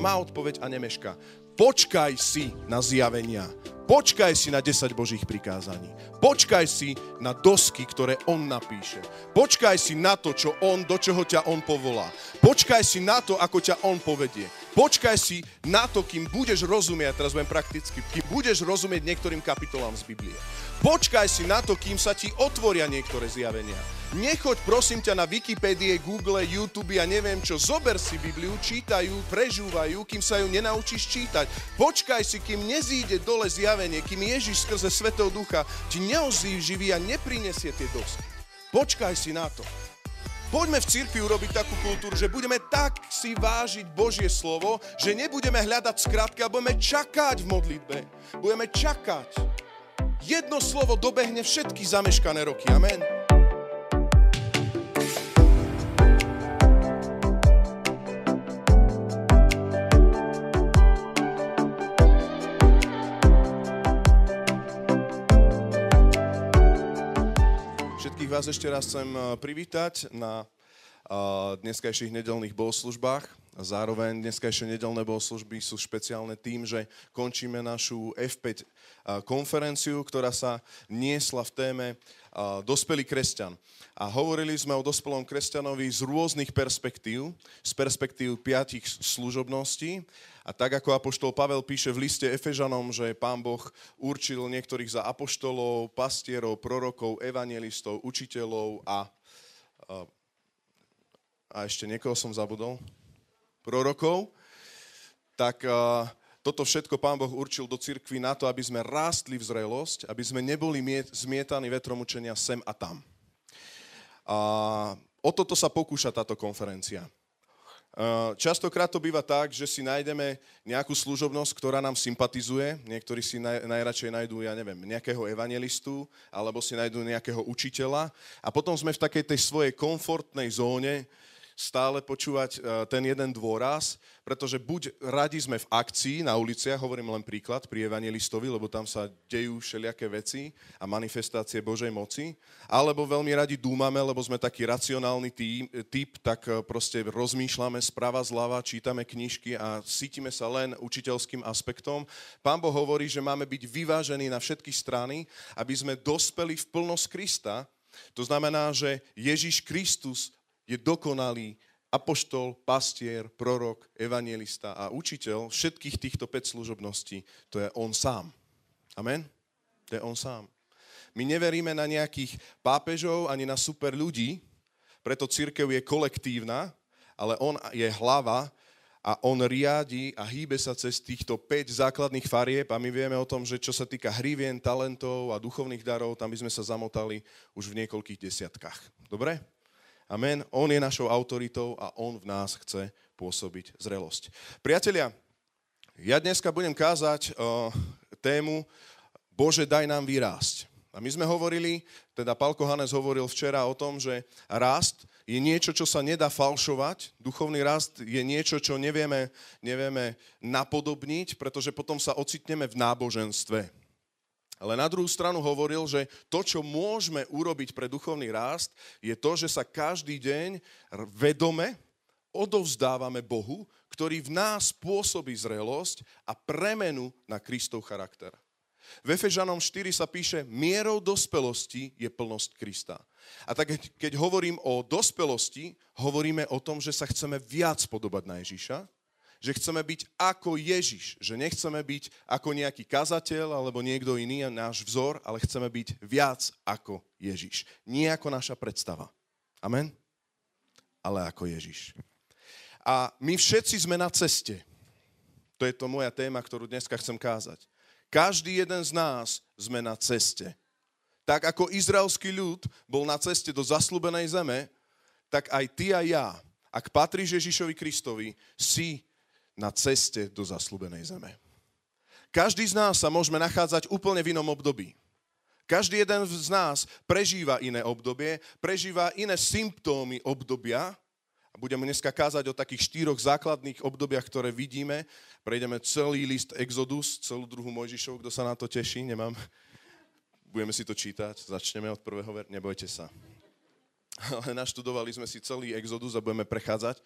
má odpoveď a nemeška. Počkaj si na zjavenia. Počkaj si na 10 Božích prikázaní. Počkaj si na dosky, ktoré On napíše. Počkaj si na to, čo On, do čoho ťa On povolá. Počkaj si na to, ako ťa On povedie. Počkaj si na to, kým budeš rozumieť, teraz budem prakticky, kým budeš rozumieť niektorým kapitolám z Biblie. Počkaj si na to, kým sa ti otvoria niektoré zjavenia. Nechoď prosím ťa na Wikipédie, Google, YouTube a neviem čo. Zober si Bibliu, čítajú, prežúvajú, kým sa ju nenaučíš čítať. Počkaj si, kým nezíde dole zjavenie, kým Ježiš skrze Svetého Ducha ti neozýživí a neprinesie tie dosky. Počkaj si na to. Poďme v cirkvi urobiť takú kultúru, že budeme tak si vážiť Božie slovo, že nebudeme hľadať skratky a budeme čakať v modlitbe. Budeme čakať jedno slovo dobehne všetky zameškané roky. Amen. Všetkých vás ešte raz chcem eh, privítať na eh, dneskajších nedelných bohoslužbách. Zároveň dneskajšie nedelné bohoslužby sú špeciálne tým, že končíme našu F5 konferenciu, ktorá sa niesla v téme dospelý kresťan. A hovorili sme o dospelom kresťanovi z rôznych perspektív, z perspektív piatich služobností. A tak ako apoštol Pavel píše v liste Efežanom, že pán Boh určil niektorých za apoštolov, pastierov, prorokov, evangelistov, učiteľov a, a ešte niekoho som zabudol prorokov, tak toto všetko Pán Boh určil do cirkvi na to, aby sme rástli v zrelosť, aby sme neboli zmietaní vetrom učenia sem a tam. A o toto sa pokúša táto konferencia. Častokrát to býva tak, že si nájdeme nejakú služobnosť, ktorá nám sympatizuje. Niektorí si naj, najradšej nájdú, ja neviem, nejakého evangelistu, alebo si nájdú nejakého učiteľa. A potom sme v takej tej svojej komfortnej zóne, stále počúvať e, ten jeden dôraz, pretože buď radi sme v akcii na uliciach, hovorím len príklad pri evangelistovi, lebo tam sa dejú všelijaké veci a manifestácie Božej moci, alebo veľmi radi dúmame, lebo sme taký racionálny typ, tak e, proste rozmýšľame sprava zľava, čítame knižky a cítime sa len učiteľským aspektom. Pán Boh hovorí, že máme byť vyvážení na všetky strany, aby sme dospeli v plnosť Krista, to znamená, že Ježiš Kristus je dokonalý apoštol, pastier, prorok, evangelista a učiteľ všetkých týchto 5 služobností. To je on sám. Amen? To je on sám. My neveríme na nejakých pápežov ani na super ľudí, preto církev je kolektívna, ale on je hlava a on riadi a hýbe sa cez týchto 5 základných farieb a my vieme o tom, že čo sa týka hrivien, talentov a duchovných darov, tam by sme sa zamotali už v niekoľkých desiatkách. Dobre? Amen. On je našou autoritou a on v nás chce pôsobiť zrelosť. Priatelia, ja dneska budem kázať o tému Bože, daj nám vyrásť. A my sme hovorili, teda Palko Hanes hovoril včera o tom, že rast je niečo, čo sa nedá falšovať. Duchovný rast je niečo, čo nevieme, nevieme napodobniť, pretože potom sa ocitneme v náboženstve. Ale na druhú stranu hovoril, že to, čo môžeme urobiť pre duchovný rást, je to, že sa každý deň vedome odovzdávame Bohu, ktorý v nás pôsobí zrelosť a premenu na Kristov charakter. V Efežanom 4 sa píše, mierou dospelosti je plnosť Krista. A tak keď hovorím o dospelosti, hovoríme o tom, že sa chceme viac podobať na Ježiša, že chceme byť ako Ježiš, že nechceme byť ako nejaký kazateľ alebo niekto iný, náš vzor, ale chceme byť viac ako Ježiš. Nie ako naša predstava. Amen? Ale ako Ježiš. A my všetci sme na ceste. To je to moja téma, ktorú dneska chcem kázať. Každý jeden z nás sme na ceste. Tak ako izraelský ľud bol na ceste do zaslúbenej zeme, tak aj ty a ja, ak patríš Ježišovi Kristovi, si na ceste do zaslúbenej zeme. Každý z nás sa môžeme nachádzať úplne v inom období. Každý jeden z nás prežíva iné obdobie, prežíva iné symptómy obdobia. A budeme dneska kázať o takých štyroch základných obdobiach, ktoré vidíme. Prejdeme celý list Exodus, celú druhú Mojžišov, kto sa na to teší, nemám. Budeme si to čítať, začneme od prvého ver, nebojte sa. Ale naštudovali sme si celý Exodus a budeme prechádzať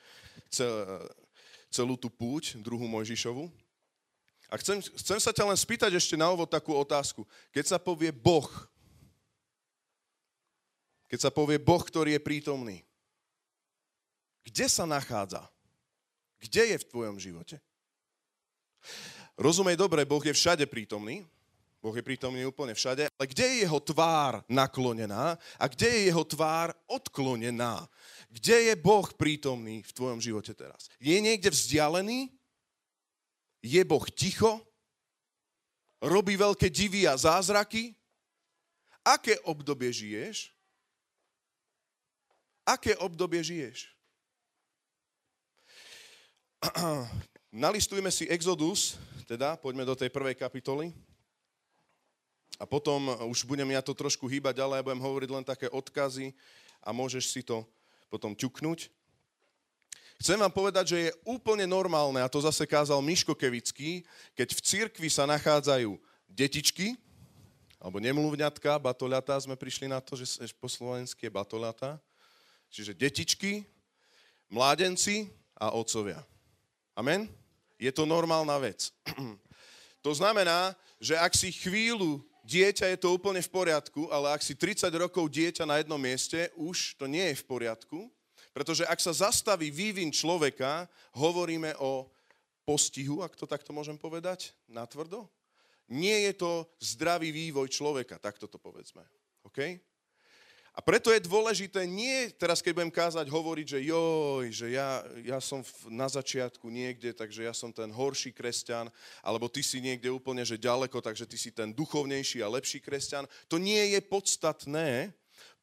celú tú púť, druhú Mojžišovu. A chcem, chcem sa ťa len spýtať ešte na ovo takú otázku. Keď sa povie Boh, keď sa povie Boh, ktorý je prítomný, kde sa nachádza? Kde je v tvojom živote? Rozumej dobre, Boh je všade prítomný, Boh je prítomný úplne všade, ale kde je jeho tvár naklonená a kde je jeho tvár odklonená? Kde je Boh prítomný v tvojom živote teraz? Je niekde vzdialený? Je Boh ticho? Robí veľké divy a zázraky? Aké obdobie žiješ? Aké obdobie žiješ? Nalistujme si Exodus, teda poďme do tej prvej kapitoly. A potom už budem ja to trošku hýbať ďalej, budem hovoriť len také odkazy a môžeš si to potom ťuknúť. Chcem vám povedať, že je úplne normálne, a to zase kázal Miško Kevický, keď v cirkvi sa nachádzajú detičky, alebo nemluvňatka, batoľatá, sme prišli na to, že po slovensky je batoľatá, čiže detičky, mládenci a otcovia. Amen? Je to normálna vec. To znamená, že ak si chvíľu dieťa je to úplne v poriadku, ale ak si 30 rokov dieťa na jednom mieste, už to nie je v poriadku, pretože ak sa zastaví vývin človeka, hovoríme o postihu, ak to takto môžem povedať, natvrdo. Nie je to zdravý vývoj človeka, takto to povedzme. Okay? A preto je dôležité nie teraz, keď budem kázať, hovoriť, že joj, že ja, ja som na začiatku niekde, takže ja som ten horší kresťan, alebo ty si niekde úplne, že ďaleko, takže ty si ten duchovnejší a lepší kresťan. To nie je podstatné.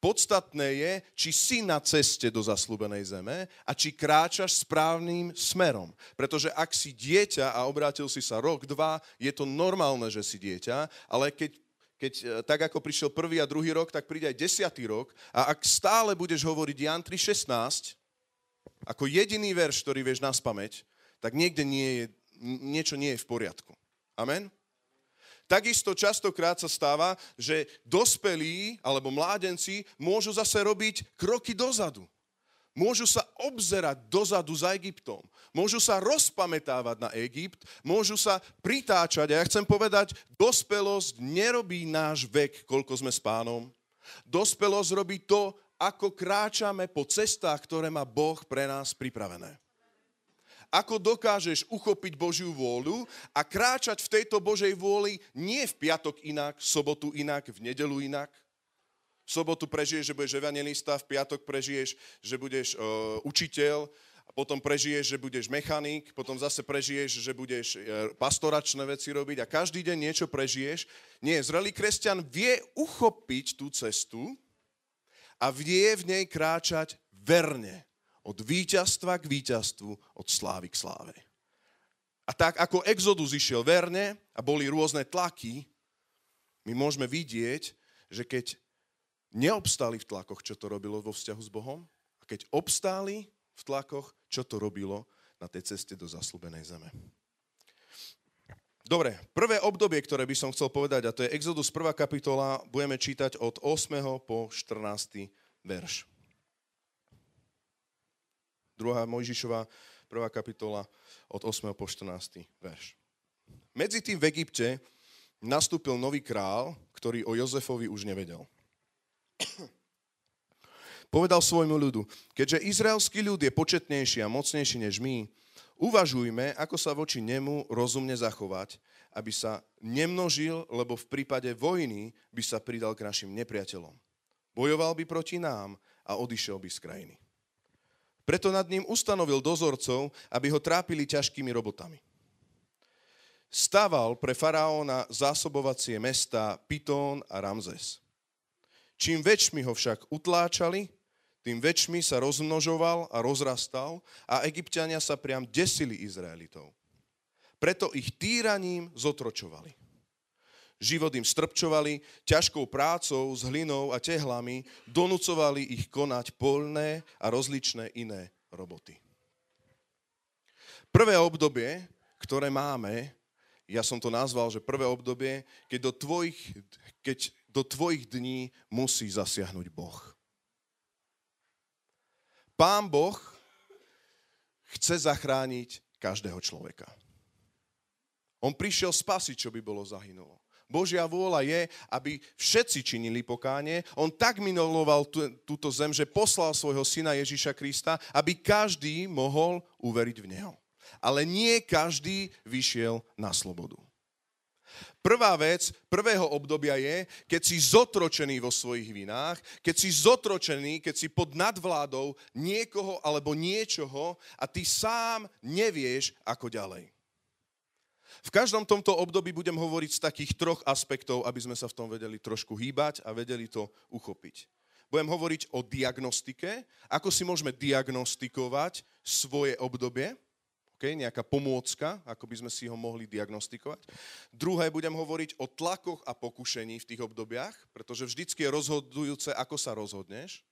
Podstatné je, či si na ceste do zaslúbenej zeme a či kráčaš správnym smerom. Pretože ak si dieťa a obrátil si sa rok, dva, je to normálne, že si dieťa, ale keď keď e, tak ako prišiel prvý a druhý rok, tak príde aj desiatý rok. A ak stále budeš hovoriť Jan 3.16, ako jediný verš, ktorý vieš na spameť, tak niekde nie je, niečo nie je v poriadku. Amen? Takisto častokrát sa stáva, že dospelí alebo mládenci môžu zase robiť kroky dozadu. Môžu sa obzerať dozadu za Egyptom. Môžu sa rozpamätávať na Egypt. Môžu sa pritáčať. A ja chcem povedať, dospelosť nerobí náš vek, koľko sme s pánom. Dospelosť robí to, ako kráčame po cestách, ktoré má Boh pre nás pripravené. Ako dokážeš uchopiť Božiu vôľu a kráčať v tejto Božej vôli nie v piatok inak, v sobotu inak, v nedelu inak, v sobotu prežiješ, že budeš evangelista, v piatok prežiješ, že budeš uh, učiteľ, potom prežiješ, že budeš mechanik, potom zase prežiješ, že budeš uh, pastoračné veci robiť a každý deň niečo prežiješ. Nie, zrelý kresťan vie uchopiť tú cestu a vie v nej kráčať verne. Od víťazstva k víťazstvu, od slávy k sláve. A tak ako Exodus išiel verne a boli rôzne tlaky, my môžeme vidieť, že keď neobstáli v tlakoch, čo to robilo vo vzťahu s Bohom. A keď obstáli v tlakoch, čo to robilo na tej ceste do zaslúbenej zeme. Dobre, prvé obdobie, ktoré by som chcel povedať, a to je Exodus 1. kapitola, budeme čítať od 8. po 14. verš. Druhá Mojžišová, 1. kapitola, od 8. po 14. verš. Medzi tým v Egypte nastúpil nový král, ktorý o Jozefovi už nevedel. Povedal svojmu ľudu, keďže izraelský ľud je početnejší a mocnejší než my, uvažujme, ako sa voči nemu rozumne zachovať, aby sa nemnožil, lebo v prípade vojny by sa pridal k našim nepriateľom. Bojoval by proti nám a odišiel by z krajiny. Preto nad ním ustanovil dozorcov, aby ho trápili ťažkými robotami. Staval pre faraóna zásobovacie mesta Pitón a Ramzes. Čím väčšmi ho však utláčali, tým väčšmi sa rozmnožoval a rozrastal a egyptiania sa priam desili Izraelitov. Preto ich týraním zotročovali. Život im strpčovali, ťažkou prácou s hlinou a tehlami donúcovali ich konať polné a rozličné iné roboty. Prvé obdobie, ktoré máme, ja som to nazval, že prvé obdobie, keď do tvojich, keď do tvojich dní musí zasiahnuť Boh. Pán Boh chce zachrániť každého človeka. On prišiel spasiť, čo by bolo zahynulo. Božia vôľa je, aby všetci činili pokánie. On tak miloval túto zem, že poslal svojho syna Ježíša Krista, aby každý mohol uveriť v Neho. Ale nie každý vyšiel na slobodu. Prvá vec prvého obdobia je, keď si zotročený vo svojich vinách, keď si zotročený, keď si pod nadvládou niekoho alebo niečoho a ty sám nevieš, ako ďalej. V každom tomto období budem hovoriť z takých troch aspektov, aby sme sa v tom vedeli trošku hýbať a vedeli to uchopiť. Budem hovoriť o diagnostike, ako si môžeme diagnostikovať svoje obdobie, okay, nejaká pomôcka, ako by sme si ho mohli diagnostikovať. Druhé, budem hovoriť o tlakoch a pokušení v tých obdobiach, pretože vždycky je rozhodujúce, ako sa rozhodneš.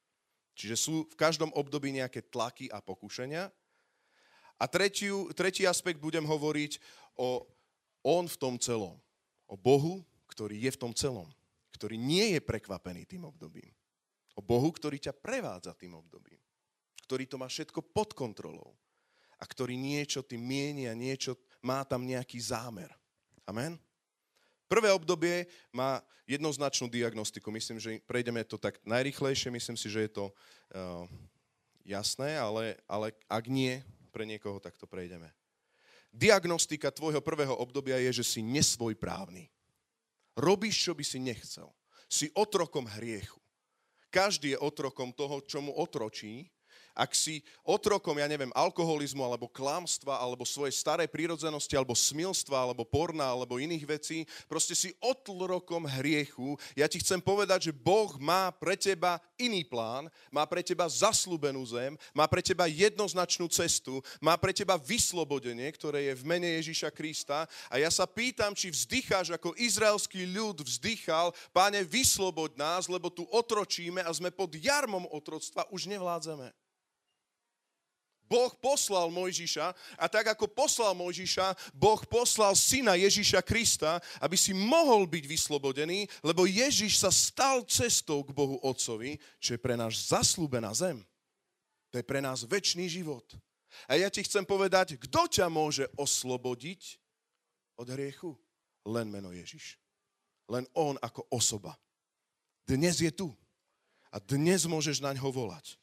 Čiže sú v každom období nejaké tlaky a pokušenia. A tretiu, tretí aspekt budem hovoriť o on v tom celom. O Bohu, ktorý je v tom celom. Ktorý nie je prekvapený tým obdobím. O Bohu, ktorý ťa prevádza tým obdobím. Ktorý to má všetko pod kontrolou. A ktorý niečo tým mieni a niečo má tam nejaký zámer. Amen? Prvé obdobie má jednoznačnú diagnostiku. Myslím, že prejdeme to tak najrychlejšie. Myslím si, že je to uh, jasné, ale, ale ak nie pre niekoho, tak to prejdeme. Diagnostika tvojho prvého obdobia je, že si nesvojprávny. Robíš, čo by si nechcel. Si otrokom hriechu. Každý je otrokom toho, čo mu otročí ak si otrokom, ja neviem, alkoholizmu, alebo klamstva, alebo svojej starej prírodzenosti, alebo smilstva, alebo porna, alebo iných vecí, proste si otrokom hriechu, ja ti chcem povedať, že Boh má pre teba iný plán, má pre teba zaslúbenú zem, má pre teba jednoznačnú cestu, má pre teba vyslobodenie, ktoré je v mene Ježíša Krista. A ja sa pýtam, či vzdycháš ako izraelský ľud vzdychal, páne, vysloboď nás, lebo tu otročíme a sme pod jarmom otroctva, už nevládzeme. Boh poslal Mojžiša a tak ako poslal Mojžiša, Boh poslal syna Ježiša Krista, aby si mohol byť vyslobodený, lebo Ježiš sa stal cestou k Bohu Otcovi, čo je pre nás zaslúbená zem. To je pre nás väčší život. A ja ti chcem povedať, kto ťa môže oslobodiť od hriechu? Len meno Ježiš. Len On ako osoba. Dnes je tu. A dnes môžeš na ňo volať.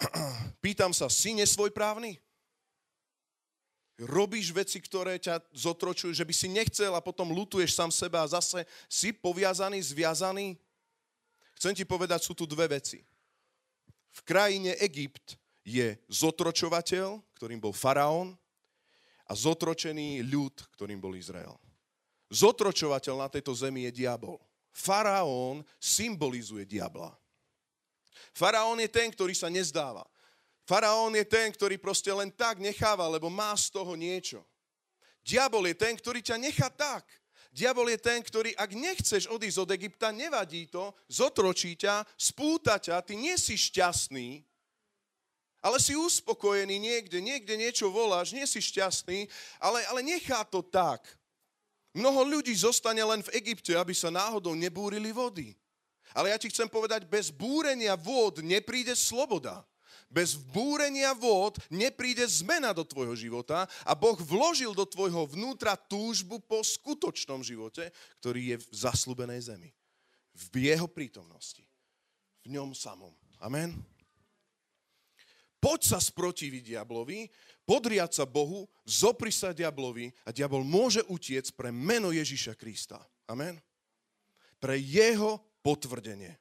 Pýtam sa, si nesvojprávny? Robíš veci, ktoré ťa zotročujú, že by si nechcel a potom lutuješ sám seba a zase si poviazaný, zviazaný? Chcem ti povedať, sú tu dve veci. V krajine Egypt je zotročovateľ, ktorým bol faraón, a zotročený ľud, ktorým bol Izrael. Zotročovateľ na tejto zemi je diabol. Faraón symbolizuje diabla. Faraón je ten, ktorý sa nezdáva. Faraón je ten, ktorý proste len tak necháva, lebo má z toho niečo. Diabol je ten, ktorý ťa nechá tak. Diabol je ten, ktorý, ak nechceš odísť od Egypta, nevadí to, zotročí ťa, spúta ťa, ty nie si šťastný, ale si uspokojený niekde, niekde niečo voláš, nie si šťastný, ale, ale nechá to tak. Mnoho ľudí zostane len v Egypte, aby sa náhodou nebúrili vody. Ale ja ti chcem povedať, bez búrenia vôd nepríde sloboda. Bez búrenia vôd nepríde zmena do tvojho života a Boh vložil do tvojho vnútra túžbu po skutočnom živote, ktorý je v zaslúbenej zemi. V jeho prítomnosti. V ňom samom. Amen. Poď sa sprotiviť diablovi, podriať sa Bohu, zopri sa diablovi a diabol môže utiec pre meno Ježiša Krista. Amen. Pre jeho potvrdenie.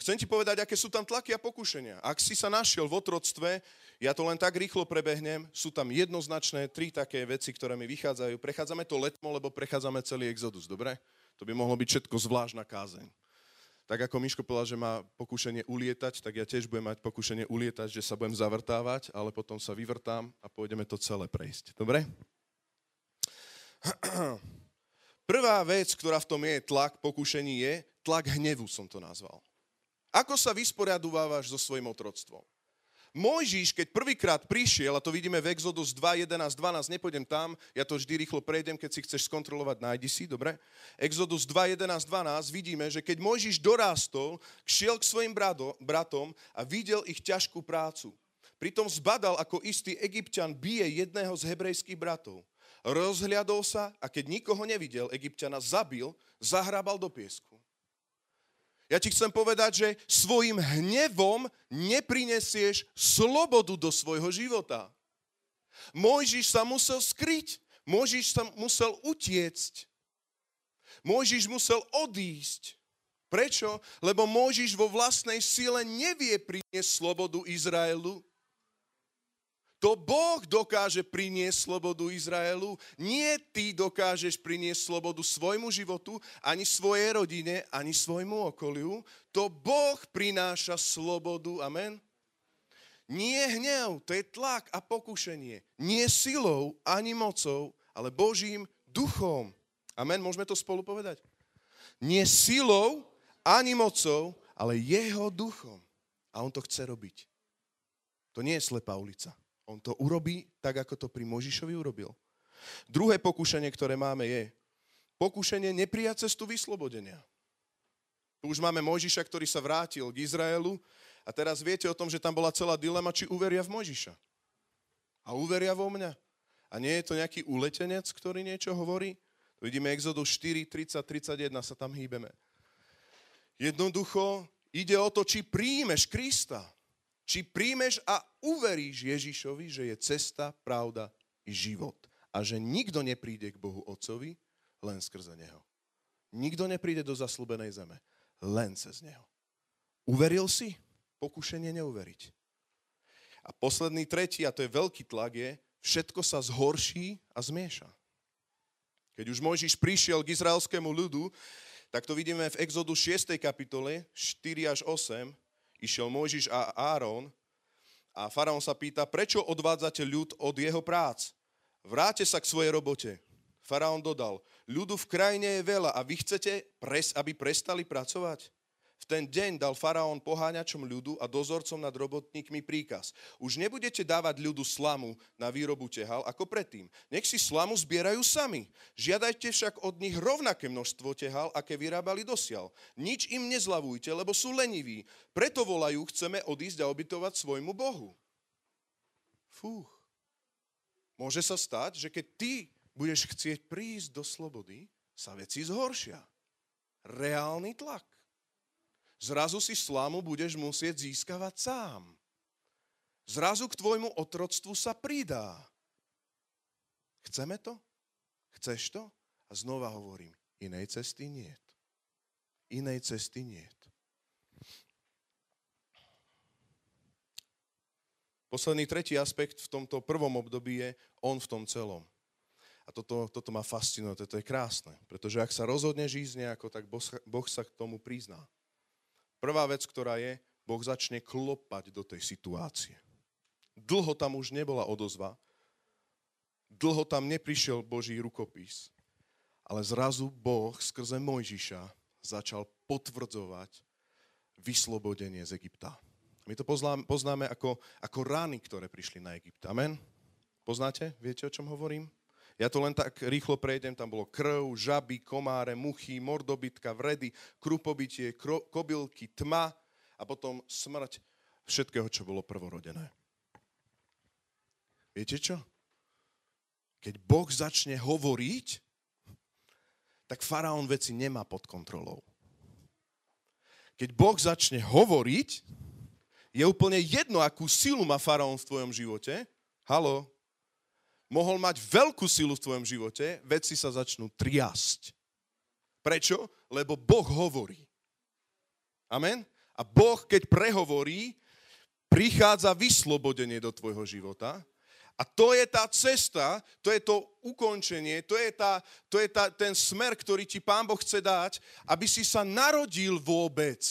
Chcem ti povedať, aké sú tam tlaky a pokušenia. Ak si sa našiel v otroctve, ja to len tak rýchlo prebehnem, sú tam jednoznačné tri také veci, ktoré mi vychádzajú. Prechádzame to letmo, lebo prechádzame celý exodus, dobre? To by mohlo byť všetko zvláštna kázeň. Tak ako Miško povedal, že má pokušenie ulietať, tak ja tiež budem mať pokušenie ulietať, že sa budem zavrtávať, ale potom sa vyvrtám a pôjdeme to celé prejsť. Dobre? Prvá vec, ktorá v tom je tlak, pokušení, je tlak hnevu, som to nazval. Ako sa vysporiadovávaš so svojim otroctvom? Mojžiš, keď prvýkrát prišiel, a to vidíme v Exodus 2, 11, 12, nepôjdem tam, ja to vždy rýchlo prejdem, keď si chceš skontrolovať, nájdi si, dobre? Exodus 2, 11, 12, vidíme, že keď Mojžiš dorástol, šiel k svojim bratom a videl ich ťažkú prácu. Pritom zbadal, ako istý egyptian bije jedného z hebrejských bratov. Rozhliadol sa a keď nikoho nevidel, egyptiana zabil, zahrabal do piesku. Ja ti chcem povedať, že svojim hnevom neprinesieš slobodu do svojho života. Mojžiš sa musel skryť, Mojžiš sa musel utiecť, Mojžiš musel odísť. Prečo? Lebo Mojžiš vo vlastnej sile nevie priniesť slobodu Izraelu. To Boh dokáže priniesť slobodu Izraelu. Nie ty dokážeš priniesť slobodu svojmu životu, ani svojej rodine, ani svojmu okoliu. To Boh prináša slobodu. Amen. Nie hnev, to je tlak a pokušenie. Nie silou ani mocou, ale Božím duchom. Amen, môžeme to spolu povedať? Nie silou ani mocou, ale jeho duchom. A on to chce robiť. To nie je slepá ulica. On to urobí tak, ako to pri Možišovi urobil. Druhé pokušenie, ktoré máme, je pokušenie neprijať cestu vyslobodenia. Tu už máme Mojžiša, ktorý sa vrátil k Izraelu a teraz viete o tom, že tam bola celá dilema, či uveria v Mojžiša. A uveria vo mňa. A nie je to nejaký uletenec, ktorý niečo hovorí? Vidíme Exodus 4, 30, 31, sa tam hýbeme. Jednoducho ide o to, či príjmeš Krista. Či príjmeš a uveríš Ježišovi, že je cesta, pravda i život. A že nikto nepríde k Bohu Otcovi len skrze Neho. Nikto nepríde do zaslúbenej zeme len cez Neho. Uveril si? Pokušenie neuveriť. A posledný, tretí, a to je veľký tlak, je, všetko sa zhorší a zmieša. Keď už Mojžiš prišiel k izraelskému ľudu, tak to vidíme v Exodu 6. kapitole 4 až 8, išiel Mojžiš a Áron a faraón sa pýta, prečo odvádzate ľud od jeho prác? Vráte sa k svojej robote. Faraón dodal, ľudu v krajine je veľa a vy chcete, aby prestali pracovať? V ten deň dal faraón poháňačom ľudu a dozorcom nad robotníkmi príkaz. Už nebudete dávať ľudu slamu na výrobu tehal ako predtým. Nech si slamu zbierajú sami. Žiadajte však od nich rovnaké množstvo tehal, aké vyrábali dosiaľ. Nič im nezlavujte, lebo sú leniví. Preto volajú, chceme odísť a obytovať svojmu Bohu. Fúch. Môže sa stať, že keď ty budeš chcieť prísť do slobody, sa veci zhoršia. Reálny tlak zrazu si slamu budeš musieť získavať sám. Zrazu k tvojmu otroctvu sa pridá. Chceme to? Chceš to? A znova hovorím, inej cesty nie. Inej cesty nie. Posledný tretí aspekt v tomto prvom období je on v tom celom. A toto, toto ma fascinuje, toto je krásne. Pretože ak sa rozhodne ísť nejako, tak boh sa k tomu prizná. Prvá vec, ktorá je, Boh začne klopať do tej situácie. Dlho tam už nebola odozva, dlho tam neprišiel Boží rukopis, ale zrazu Boh skrze Mojžiša začal potvrdzovať vyslobodenie z Egypta. My to poznáme, poznáme ako, ako rány, ktoré prišli na Egypt. Amen? Poznáte? Viete, o čom hovorím? Ja to len tak rýchlo prejdem, tam bolo krv, žaby, komáre, muchy, mordobytka, vredy, krupobytie, kro, kobylky, tma a potom smrť všetkého, čo bolo prvorodené. Viete čo? Keď Boh začne hovoriť, tak faraón veci nemá pod kontrolou. Keď Boh začne hovoriť, je úplne jedno, akú silu má faraón v tvojom živote. Halo, mohol mať veľkú silu v tvojom živote, veci sa začnú triasť. Prečo? Lebo Boh hovorí. Amen? A Boh, keď prehovorí, prichádza vyslobodenie do tvojho života. A to je tá cesta, to je to ukončenie, to je, tá, to je tá, ten smer, ktorý ti Pán Boh chce dať, aby si sa narodil vôbec.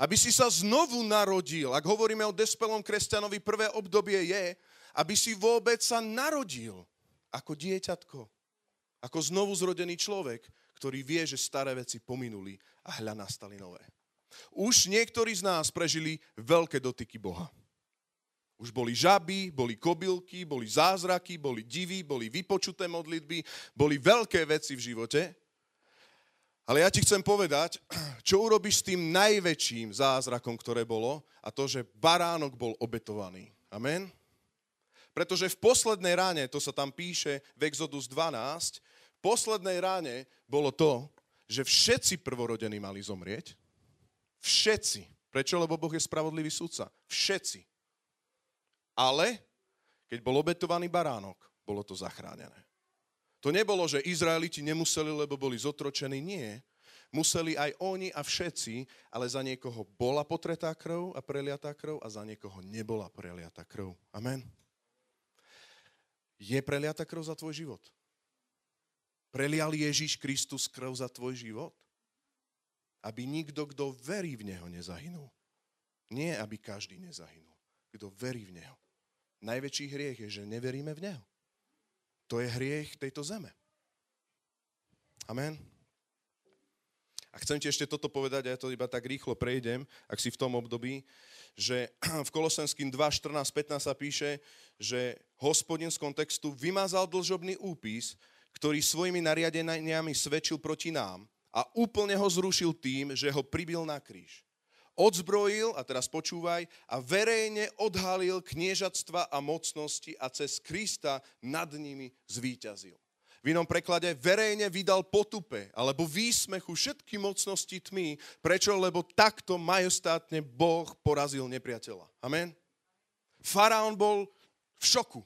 Aby si sa znovu narodil. Ak hovoríme o despelom kresťanovi, prvé obdobie je, aby si vôbec sa narodil ako dieťatko, ako znovu zrodený človek, ktorý vie, že staré veci pominuli a hľa nastali nové. Už niektorí z nás prežili veľké dotyky Boha. Už boli žaby, boli kobylky, boli zázraky, boli divy, boli vypočuté modlitby, boli veľké veci v živote. Ale ja ti chcem povedať, čo urobíš s tým najväčším zázrakom, ktoré bolo, a to, že baránok bol obetovaný. Amen. Pretože v poslednej ráne, to sa tam píše v Exodus 12, v poslednej ráne bolo to, že všetci prvorodení mali zomrieť. Všetci. Prečo? Lebo Boh je spravodlivý sudca. Všetci. Ale keď bol obetovaný baránok, bolo to zachránené. To nebolo, že Izraeliti nemuseli, lebo boli zotročení. Nie. Museli aj oni a všetci, ale za niekoho bola potretá krv a preliatá krv a za niekoho nebola preliatá krv. Amen. Je preliatá krv za tvoj život? Prelial Ježiš Kristus krv za tvoj život? Aby nikto, kto verí v Neho, nezahynul. Nie, aby každý nezahynul. Kto verí v Neho. Najväčší hriech je, že neveríme v Neho. To je hriech tejto zeme. Amen. A chcem ti ešte toto povedať, a ja to iba tak rýchlo prejdem, ak si v tom období, že v Kolosenským 2, 14, 15 sa píše, že hospodin z kontextu vymazal dlžobný úpis, ktorý svojimi nariadeniami svedčil proti nám a úplne ho zrušil tým, že ho pribil na kríž. Odzbrojil, a teraz počúvaj, a verejne odhalil kniežatstva a mocnosti a cez Krista nad nimi zvíťazil. V inom preklade verejne vydal potupe alebo výsmechu všetky mocnosti tmy. Prečo? Lebo takto majestátne Boh porazil nepriateľa. Amen? Faraón bol v šoku.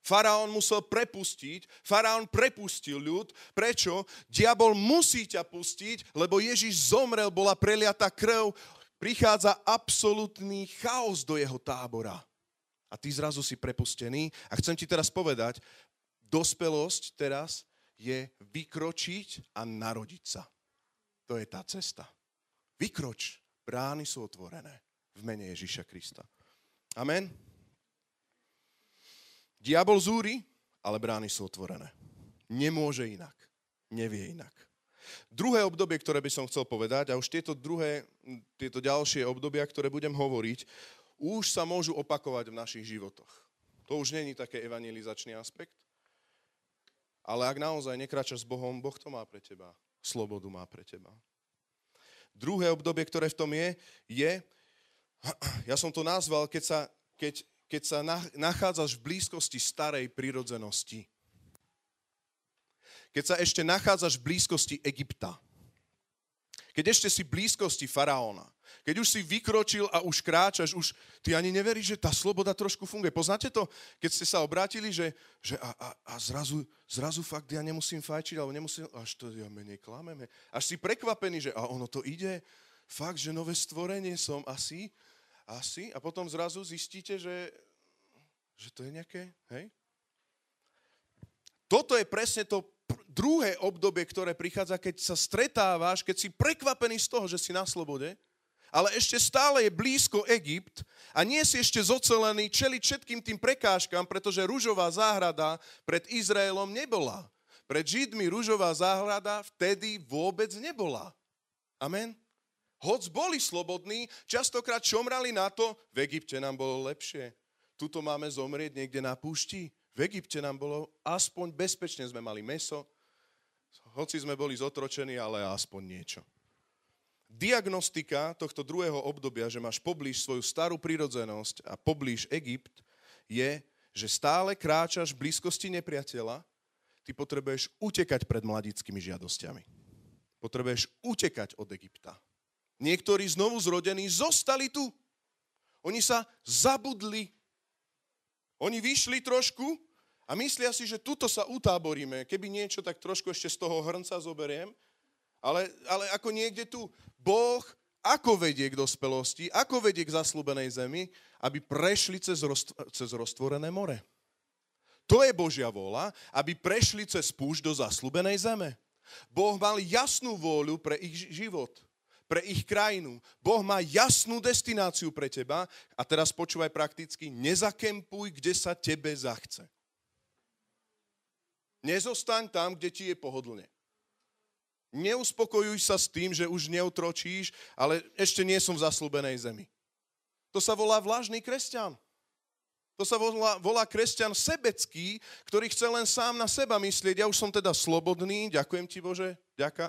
Faraón musel prepustiť, faraón prepustil ľud. Prečo? Diabol musí ťa pustiť, lebo Ježiš zomrel, bola preliata krv, prichádza absolútny chaos do jeho tábora. A ty zrazu si prepustený. A chcem ti teraz povedať, dospelosť teraz je vykročiť a narodiť sa. To je tá cesta. Vykroč. Brány sú otvorené v mene Ježiša Krista. Amen. Diabol zúri, ale brány sú otvorené. Nemôže inak. Nevie inak. Druhé obdobie, ktoré by som chcel povedať, a už tieto druhé, tieto ďalšie obdobia, ktoré budem hovoriť, už sa môžu opakovať v našich životoch. To už není také evangelizačný aspekt. Ale ak naozaj nekračaš s Bohom, Boh to má pre teba. Slobodu má pre teba. Druhé obdobie, ktoré v tom je, je, ja som to nazval, keď sa, keď, keď sa nachádzaš v blízkosti starej prírodzenosti. Keď sa ešte nachádzaš v blízkosti Egypta. Keď ešte si v blízkosti faraóna. Keď už si vykročil a už kráčaš, už ty ani neveríš, že tá sloboda trošku funguje. Poznáte to, keď ste sa obrátili, že, že a, a, a zrazu, zrazu fakt ja nemusím fajčiť, alebo nemusím, až to ja menej klameme. Až si prekvapený, že a ono to ide, fakt, že nové stvorenie som asi, asi, a potom zrazu zistíte, že, že to je nejaké, hej? Toto je presne to druhé obdobie, ktoré prichádza, keď sa stretávaš, keď si prekvapený z toho, že si na slobode, ale ešte stále je blízko Egypt a nie si ešte zocelený čeliť všetkým tým prekážkam, pretože rúžová záhrada pred Izraelom nebola. Pred Židmi rúžová záhrada vtedy vôbec nebola. Amen. Hoc boli slobodní, častokrát čomrali na to, v Egypte nám bolo lepšie. Tuto máme zomrieť niekde na púšti. V Egypte nám bolo aspoň bezpečne, sme mali meso, hoci sme boli zotročení, ale aspoň niečo. Diagnostika tohto druhého obdobia, že máš poblíž svoju starú prírodzenosť a poblíž Egypt, je, že stále kráčaš v blízkosti nepriateľa, ty potrebuješ utekať pred mladickými žiadosťami. Potrebuješ utekať od Egypta. Niektorí znovu zrodení zostali tu. Oni sa zabudli. Oni vyšli trošku a myslia si, že tuto sa utáboríme. Keby niečo, tak trošku ešte z toho hrnca zoberiem. Ale, ale ako niekde tu, Boh ako vedie k dospelosti, ako vedie k zaslúbenej zemi, aby prešli cez, rost, cez roztvorené more. To je Božia vola, aby prešli cez púšť do zaslúbenej zeme. Boh mal jasnú vôľu pre ich život pre ich krajinu. Boh má jasnú destináciu pre teba a teraz počúvaj prakticky, nezakempuj, kde sa tebe zachce. Nezostaň tam, kde ti je pohodlne. Neuspokojuj sa s tým, že už neutročíš, ale ešte nie som v zaslúbenej zemi. To sa volá vlažný kresťan. To sa volá, volá kresťan sebecký, ktorý chce len sám na seba myslieť. Ja už som teda slobodný, ďakujem ti Bože, ďaká.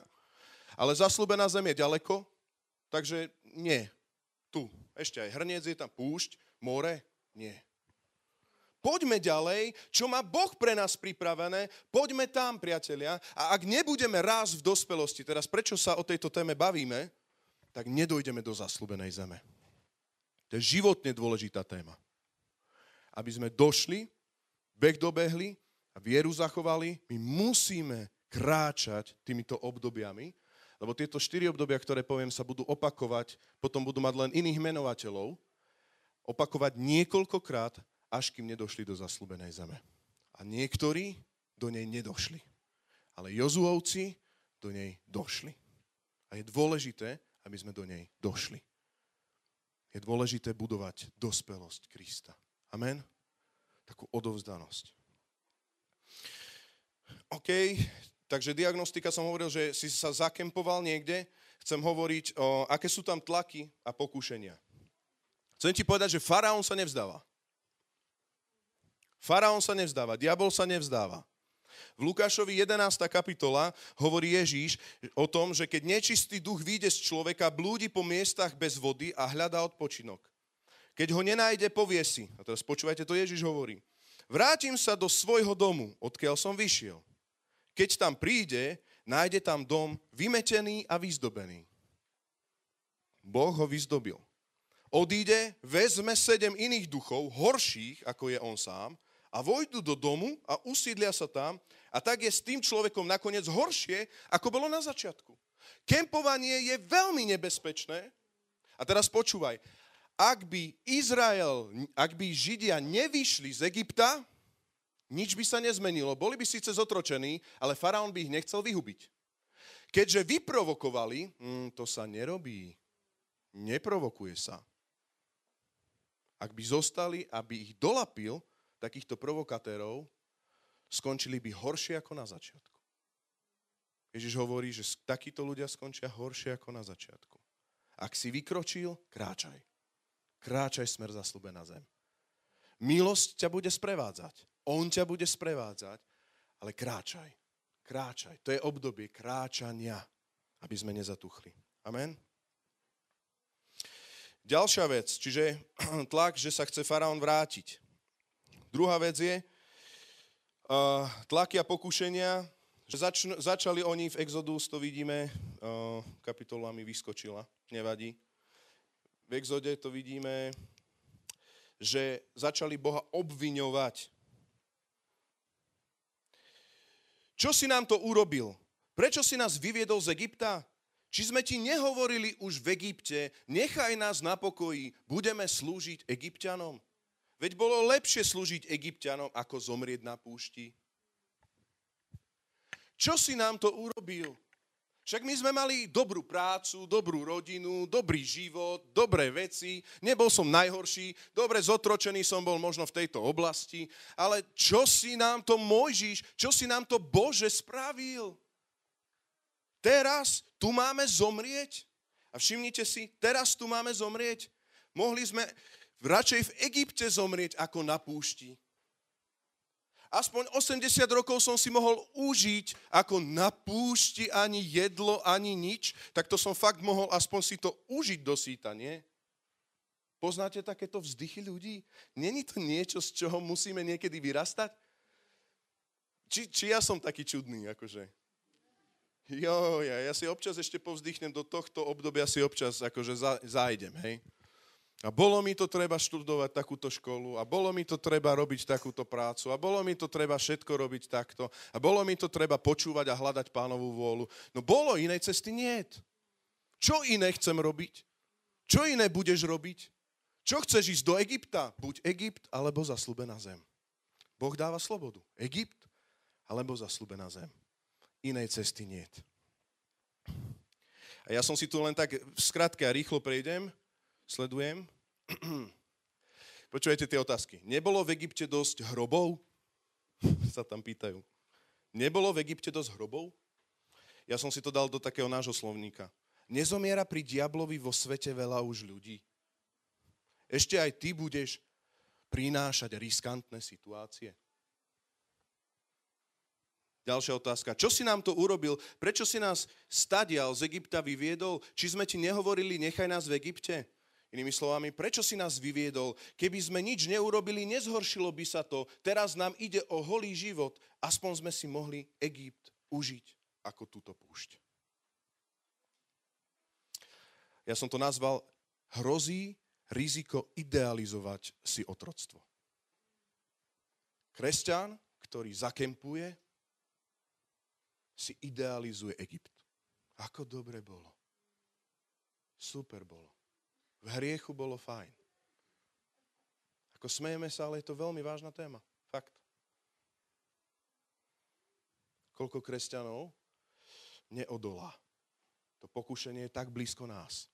Ale zaslúbená zem je ďaleko, Takže nie. Tu. Ešte aj hrniec je tam, púšť, more, nie. Poďme ďalej, čo má Boh pre nás pripravené, poďme tam, priatelia. A ak nebudeme raz v dospelosti, teraz prečo sa o tejto téme bavíme, tak nedojdeme do zaslúbenej zeme. To je životne dôležitá téma. Aby sme došli, beh dobehli a vieru zachovali, my musíme kráčať týmito obdobiami, lebo tieto štyri obdobia, ktoré poviem, sa budú opakovať, potom budú mať len iných menovateľov, opakovať niekoľkokrát, až kým nedošli do zaslúbenej zeme. A niektorí do nej nedošli. Ale Jozuovci do nej došli. A je dôležité, aby sme do nej došli. Je dôležité budovať dospelosť Krista. Amen? Takú odovzdanosť. OK, takže diagnostika som hovoril, že si sa zakempoval niekde. Chcem hovoriť o, aké sú tam tlaky a pokúšenia. Chcem ti povedať, že faraón sa nevzdáva. Faraón sa nevzdáva, diabol sa nevzdáva. V Lukášovi 11. kapitola hovorí Ježíš o tom, že keď nečistý duch vyjde z človeka, blúdi po miestach bez vody a hľadá odpočinok. Keď ho nenájde, povie si, a teraz počúvajte, to Ježíš hovorí, vrátim sa do svojho domu, odkiaľ som vyšiel. Keď tam príde, nájde tam dom vymetený a vyzdobený. Boh ho vyzdobil odíde, vezme sedem iných duchov, horších ako je on sám, a vojdu do domu a usídlia sa tam a tak je s tým človekom nakoniec horšie, ako bolo na začiatku. Kempovanie je veľmi nebezpečné. A teraz počúvaj, ak by Izrael, ak by Židia nevyšli z Egypta, nič by sa nezmenilo. Boli by síce zotročení, ale faraón by ich nechcel vyhubiť. Keďže vyprovokovali, hm, to sa nerobí. Neprovokuje sa. Ak by zostali, aby ich dolapil, takýchto provokatérov, skončili by horšie ako na začiatku. Ježiš hovorí, že takíto ľudia skončia horšie ako na začiatku. Ak si vykročil, kráčaj. Kráčaj smer zaslúbená zem. Milosť ťa bude sprevádzať. On ťa bude sprevádzať, ale kráčaj. Kráčaj. To je obdobie kráčania, aby sme nezatuchli. Amen. Ďalšia vec, čiže tlak, že sa chce faraón vrátiť. Druhá vec je, uh, tlaky a pokušenia, že zač- začali oni v Exodus, to vidíme, uh, kapitola mi vyskočila, nevadí. V Exode to vidíme, že začali Boha obviňovať. Čo si nám to urobil? Prečo si nás vyviedol z Egypta? Či sme ti nehovorili už v Egypte, nechaj nás na pokoji, budeme slúžiť egyptianom? Veď bolo lepšie slúžiť egyptianom, ako zomrieť na púšti. Čo si nám to urobil? Však my sme mali dobrú prácu, dobrú rodinu, dobrý život, dobré veci, nebol som najhorší, dobre zotročený som bol možno v tejto oblasti, ale čo si nám to Mojžiš, čo si nám to Bože spravil? Teraz tu máme zomrieť. A všimnite si, teraz tu máme zomrieť. Mohli sme radšej v Egypte zomrieť ako na púšti. Aspoň 80 rokov som si mohol užiť ako na púšti ani jedlo, ani nič, tak to som fakt mohol aspoň si to užiť do síta, nie? Poznáte takéto vzdychy ľudí? Není to niečo, z čoho musíme niekedy vyrastať? Či, či ja som taký čudný, akože? Jo, ja, ja si občas ešte povzdychnem do tohto obdobia si občas akože za, hej. A bolo mi to treba študovať takúto školu a bolo mi to treba robiť takúto prácu a bolo mi to treba všetko robiť takto a bolo mi to treba počúvať a hľadať pánovú vôľu. No bolo inej cesty niet. Čo iné chcem robiť? Čo iné budeš robiť? Čo chceš ísť do Egypta? Buď Egypt alebo zaslúbená zem. Boh dáva slobodu. Egypt alebo zaslúbená zem inej cesty niet. A ja som si tu len tak v skratke a rýchlo prejdem, sledujem. Počujete tie otázky. Nebolo v Egypte dosť hrobov? sa tam pýtajú. Nebolo v Egypte dosť hrobov? Ja som si to dal do takého nášho slovníka. Nezomiera pri diablovi vo svete veľa už ľudí. Ešte aj ty budeš prinášať riskantné situácie. Ďalšia otázka. Čo si nám to urobil? Prečo si nás stadial z Egypta vyviedol? Či sme ti nehovorili, nechaj nás v Egypte? Inými slovami, prečo si nás vyviedol? Keby sme nič neurobili, nezhoršilo by sa to. Teraz nám ide o holý život. Aspoň sme si mohli Egypt užiť ako túto púšť. Ja som to nazval hrozí riziko idealizovať si otroctvo. Kresťan, ktorý zakempuje, si idealizuje Egypt. Ako dobre bolo. Super bolo. V hriechu bolo fajn. Ako smejeme sa, ale je to veľmi vážna téma. Fakt. Koľko kresťanov neodolá. To pokušenie je tak blízko nás.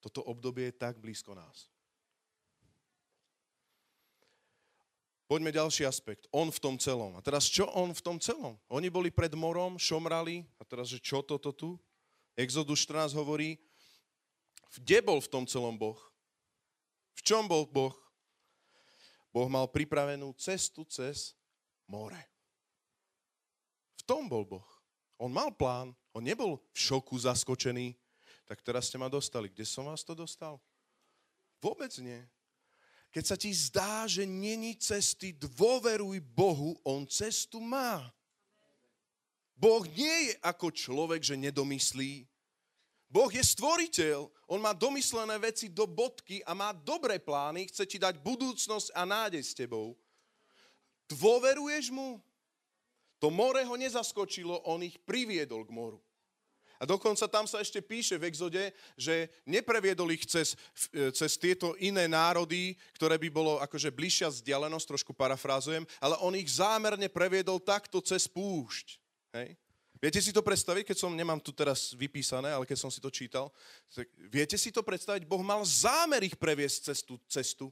Toto obdobie je tak blízko nás. Poďme ďalší aspekt. On v tom celom. A teraz čo on v tom celom? Oni boli pred morom, šomrali. A teraz, že čo toto tu? Exodus 14 hovorí, kde bol v tom celom Boh? V čom bol Boh? Boh mal pripravenú cestu cez more. V tom bol Boh. On mal plán. On nebol v šoku zaskočený. Tak teraz ste ma dostali. Kde som vás to dostal? Vôbec nie. Keď sa ti zdá, že není cesty, dôveruj Bohu, On cestu má. Boh nie je ako človek, že nedomyslí. Boh je stvoriteľ, on má domyslené veci do bodky a má dobré plány, chce ti dať budúcnosť a nádej s tebou. Dôveruješ mu? To more ho nezaskočilo, on ich priviedol k moru. A dokonca tam sa ešte píše v exode, že nepreviedol ich cez, cez tieto iné národy, ktoré by bolo akože bližšia vzdialenosť, trošku parafrázujem, ale on ich zámerne previedol takto cez púšť. Hej? Viete si to predstaviť, keď som, nemám tu teraz vypísané, ale keď som si to čítal, tak viete si to predstaviť? Boh mal zámer ich previesť cez tú cestu.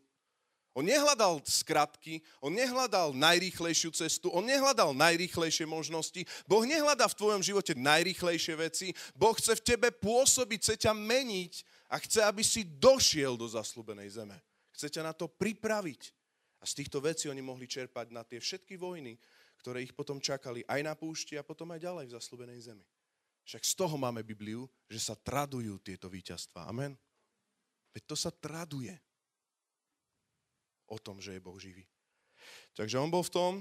On nehľadal skratky, on nehľadal najrýchlejšiu cestu, on nehľadal najrýchlejšie možnosti. Boh nehľadá v tvojom živote najrýchlejšie veci. Boh chce v tebe pôsobiť, chce ťa meniť a chce, aby si došiel do zaslúbenej zeme. Chce ťa na to pripraviť. A z týchto vecí oni mohli čerpať na tie všetky vojny, ktoré ich potom čakali aj na púšti a potom aj ďalej v zaslúbenej zemi. Však z toho máme Bibliu, že sa tradujú tieto víťazstva. Amen. Veď to sa traduje o tom, že je Boh živý. Takže on bol v tom.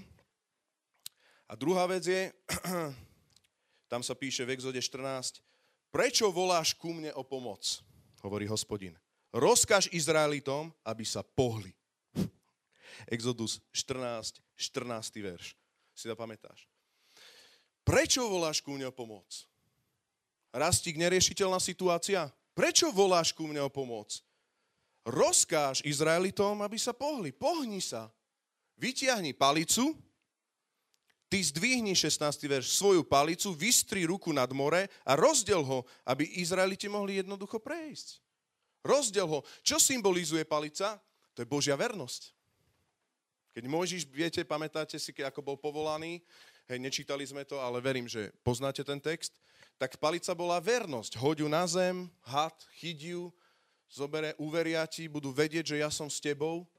A druhá vec je, tam sa píše v Exode 14, prečo voláš ku mne o pomoc, hovorí hospodin. Rozkaž Izraelitom, aby sa pohli. Exodus 14, 14. verš si to. Prečo voláš ku mne o pomoc? Rastík neriešiteľná situácia? Prečo voláš ku mne o pomoc? Rozkáž Izraelitom, aby sa pohli. Pohni sa. Vytiahni palicu, ty zdvihni 16. verš, svoju palicu, vystri ruku nad more a rozdiel ho, aby Izraeliti mohli jednoducho prejsť. Rozdiel ho. Čo symbolizuje palica? To je Božia vernosť. Keď Mojžiš, viete, pamätáte si, ako bol povolaný, hej, nečítali sme to, ale verím, že poznáte ten text, tak palica bola vernosť. Hoď ju na zem, had, chyť ju, zobere, uveria ti, budú vedieť, že ja som s tebou.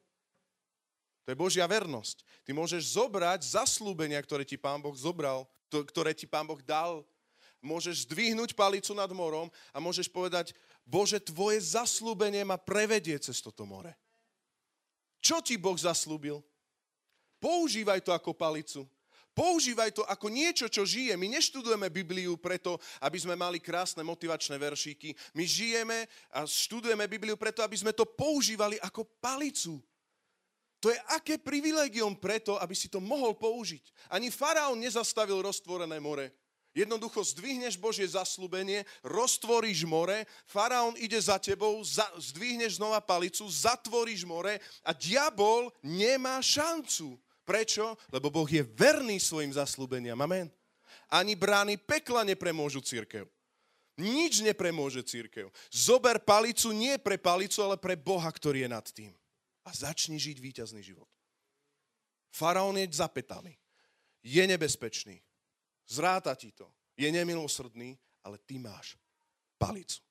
To je Božia vernosť. Ty môžeš zobrať zaslúbenia, ktoré ti Pán Boh zobral, ktoré ti Pán Boh dal. Môžeš zdvihnúť palicu nad morom a môžeš povedať, Bože, tvoje zaslúbenie ma prevedie cez toto more. Čo ti Boh zaslúbil? Používaj to ako palicu. Používaj to ako niečo, čo žije. My neštudujeme Bibliu preto, aby sme mali krásne motivačné veršíky. My žijeme a študujeme Bibliu preto, aby sme to používali ako palicu. To je aké privilegium preto, aby si to mohol použiť. Ani faraón nezastavil roztvorené more. Jednoducho zdvihneš Božie zaslúbenie, roztvoríš more, faraón ide za tebou, za, zdvihneš znova palicu, zatvoríš more a diabol nemá šancu. Prečo? Lebo Boh je verný svojim zaslúbeniam. Amen. Ani brány pekla nepremôžu církev. Nič nepremôže církev. Zober palicu nie pre palicu, ale pre Boha, ktorý je nad tým. A začni žiť víťazný život. Faraón je zapetaný. Je nebezpečný. Zráta ti to. Je nemilosrdný, ale ty máš palicu.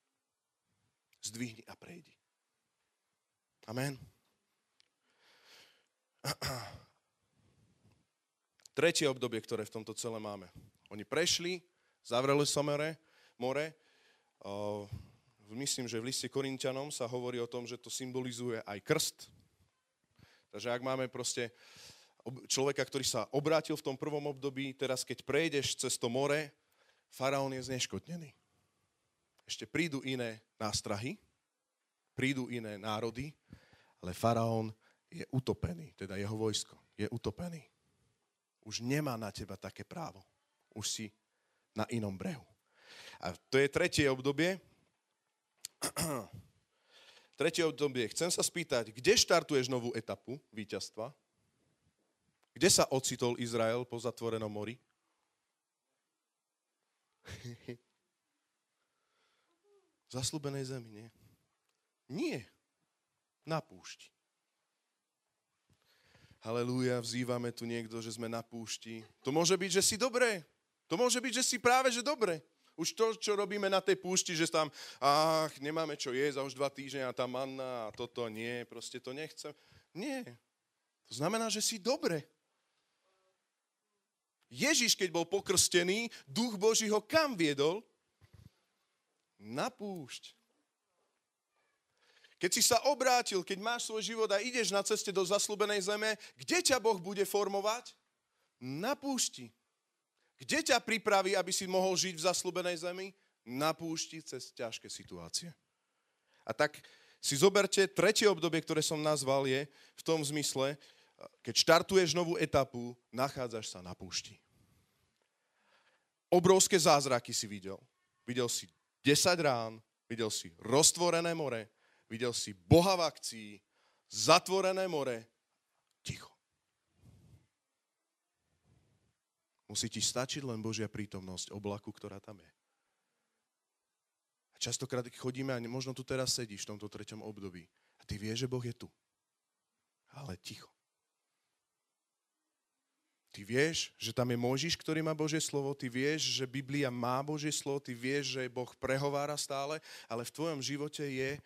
Zdvihni a prejdi. Amen. tretie obdobie, ktoré v tomto celé máme. Oni prešli, zavreli sa more, more myslím, že v liste Korintianom sa hovorí o tom, že to symbolizuje aj krst. Takže ak máme proste človeka, ktorý sa obrátil v tom prvom období, teraz keď prejdeš cez to more, faraón je zneškodnený. Ešte prídu iné nástrahy, prídu iné národy, ale faraón je utopený, teda jeho vojsko je utopený. Už nemá na teba také právo. Už si na inom brehu. A to je tretie obdobie. tretie obdobie. Chcem sa spýtať, kde štartuješ novú etapu víťazstva? Kde sa ocitol Izrael po zatvorenom mori? zaslúbenej zemi, nie? Nie. Na púšti. Halelúja, vzývame tu niekto, že sme na púšti. To môže byť, že si dobré. To môže byť, že si práve, že dobre. Už to, čo robíme na tej púšti, že tam, ach, nemáme čo jesť a už dva týždne a tá manna a toto, nie, proste to nechcem. Nie. To znamená, že si dobre. Ježiš, keď bol pokrstený, duch Boží ho kam viedol? Na púšť. Keď si sa obrátil, keď máš svoj život a ideš na ceste do zaslúbenej zeme, kde ťa Boh bude formovať? Na púšti. Kde ťa pripraví, aby si mohol žiť v zaslúbenej zemi? Na púšti cez ťažké situácie. A tak si zoberte, tretie obdobie, ktoré som nazval, je v tom zmysle, keď štartuješ novú etapu, nachádzaš sa na púšti. Obrovské zázraky si videl. Videl si 10 rán, videl si roztvorené more, videl si Boha v akcii, zatvorené more, ticho. Musí ti stačiť len Božia prítomnosť oblaku, ktorá tam je. A častokrát chodíme a možno tu teraz sedíš v tomto treťom období a ty vieš, že Boh je tu. Ale ticho. Ty vieš, že tam je Mojžiš, ktorý má Božie slovo, ty vieš, že Biblia má Božie slovo, ty vieš, že Boh prehovára stále, ale v tvojom živote je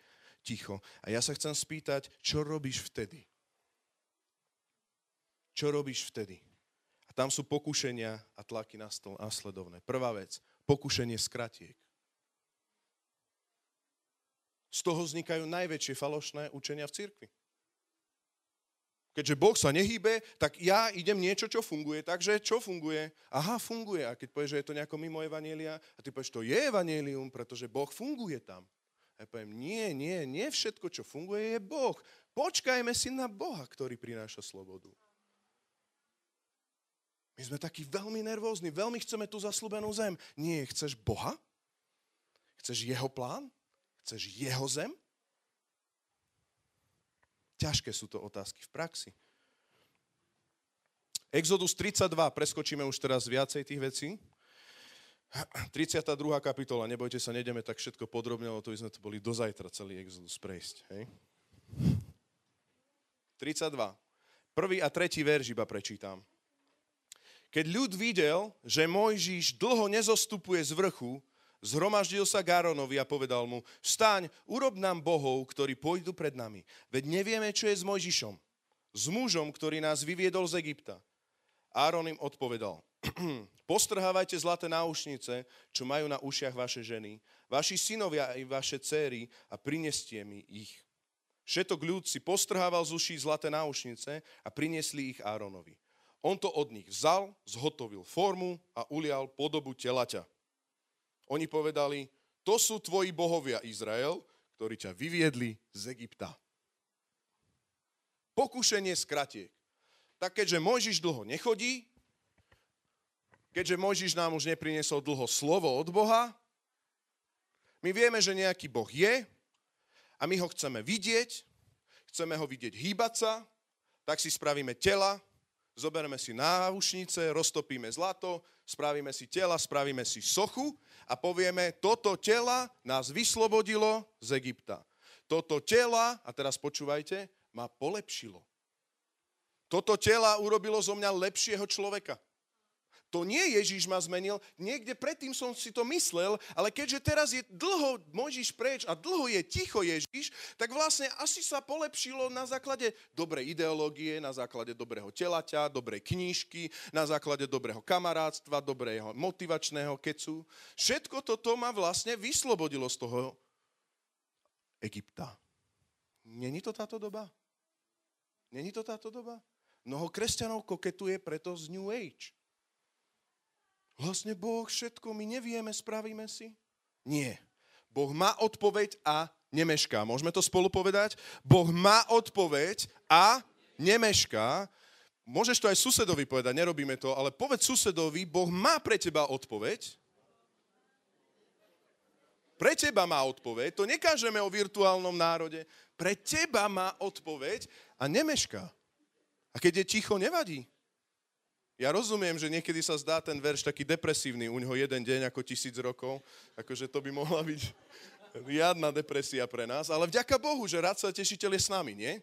ticho. A ja sa chcem spýtať, čo robíš vtedy? Čo robíš vtedy? A tam sú pokušenia a tlaky následovné. Prvá vec, pokušenie skratiek. Z toho vznikajú najväčšie falošné učenia v cirkvi. Keďže Boh sa nehýbe, tak ja idem niečo, čo funguje. Takže čo funguje? Aha, funguje. A keď povieš, že je to nejako mimo Evanielia, a ty povieš, to je Evanielium, pretože Boh funguje tam. A ja poviem, nie, nie, nie všetko, čo funguje, je Boh. Počkajme si na Boha, ktorý prináša slobodu. My sme takí veľmi nervózni, veľmi chceme tú zaslúbenú zem. Nie, chceš Boha? Chceš jeho plán? Chceš jeho zem? Ťažké sú to otázky v praxi. Exodus 32, preskočíme už teraz viacej tých vecí. 32. kapitola, nebojte sa, nedeme tak všetko podrobne, lebo to by sme to boli do zajtra celý Exodus prejsť. Hej? 32. Prvý a tretí verš iba prečítam. Keď ľud videl, že Mojžiš dlho nezostupuje z vrchu, zhromaždil sa Gáronovi a povedal mu, vstaň, urob nám bohov, ktorí pôjdu pred nami. Veď nevieme, čo je s Mojžišom, s mužom, ktorý nás vyviedol z Egypta. Áron im odpovedal, postrhávajte zlaté náušnice, čo majú na ušiach vaše ženy, vaši synovia i vaše céry a prineste mi ich. Všetok ľud si postrhával z uší zlaté náušnice a priniesli ich Áronovi. On to od nich vzal, zhotovil formu a ulial podobu telaťa. Oni povedali, to sú tvoji bohovia Izrael, ktorí ťa vyviedli z Egypta. Pokušenie skratiek tak keďže Mojžiš dlho nechodí, keďže Mojžiš nám už neprinesol dlho slovo od Boha, my vieme, že nejaký Boh je a my ho chceme vidieť, chceme ho vidieť hýbať sa, tak si spravíme tela, zobereme si náušnice, roztopíme zlato, spravíme si tela, spravíme si sochu a povieme, toto tela nás vyslobodilo z Egypta. Toto tela, a teraz počúvajte, ma polepšilo. Toto tela urobilo zo mňa lepšieho človeka. To nie Ježíš ma zmenil, niekde predtým som si to myslel, ale keďže teraz je dlho Mojžiš preč a dlho je ticho Ježíš, tak vlastne asi sa polepšilo na základe dobrej ideológie, na základe dobrého telaťa, dobrej knížky, na základe dobrého kamarátstva, dobrého motivačného kecu. Všetko toto ma vlastne vyslobodilo z toho Egypta. Není to táto doba? Není to táto doba? Mnoho kresťanov koketuje preto z New Age. Vlastne Boh všetko, my nevieme, spravíme si? Nie. Boh má odpoveď a nemešká. Môžeme to spolu povedať? Boh má odpoveď a nemešká. Môžeš to aj susedovi povedať, nerobíme to, ale povedz susedovi, Boh má pre teba odpoveď pre teba má odpoveď, to nekážeme o virtuálnom národe. Pre teba má odpoveď a nemešká. A keď je ticho, nevadí. Ja rozumiem, že niekedy sa zdá ten verš taký depresívny, u neho jeden deň ako tisíc rokov, akože to by mohla byť riadna depresia pre nás, ale vďaka Bohu, že rád sa tešiteľ je s nami, nie?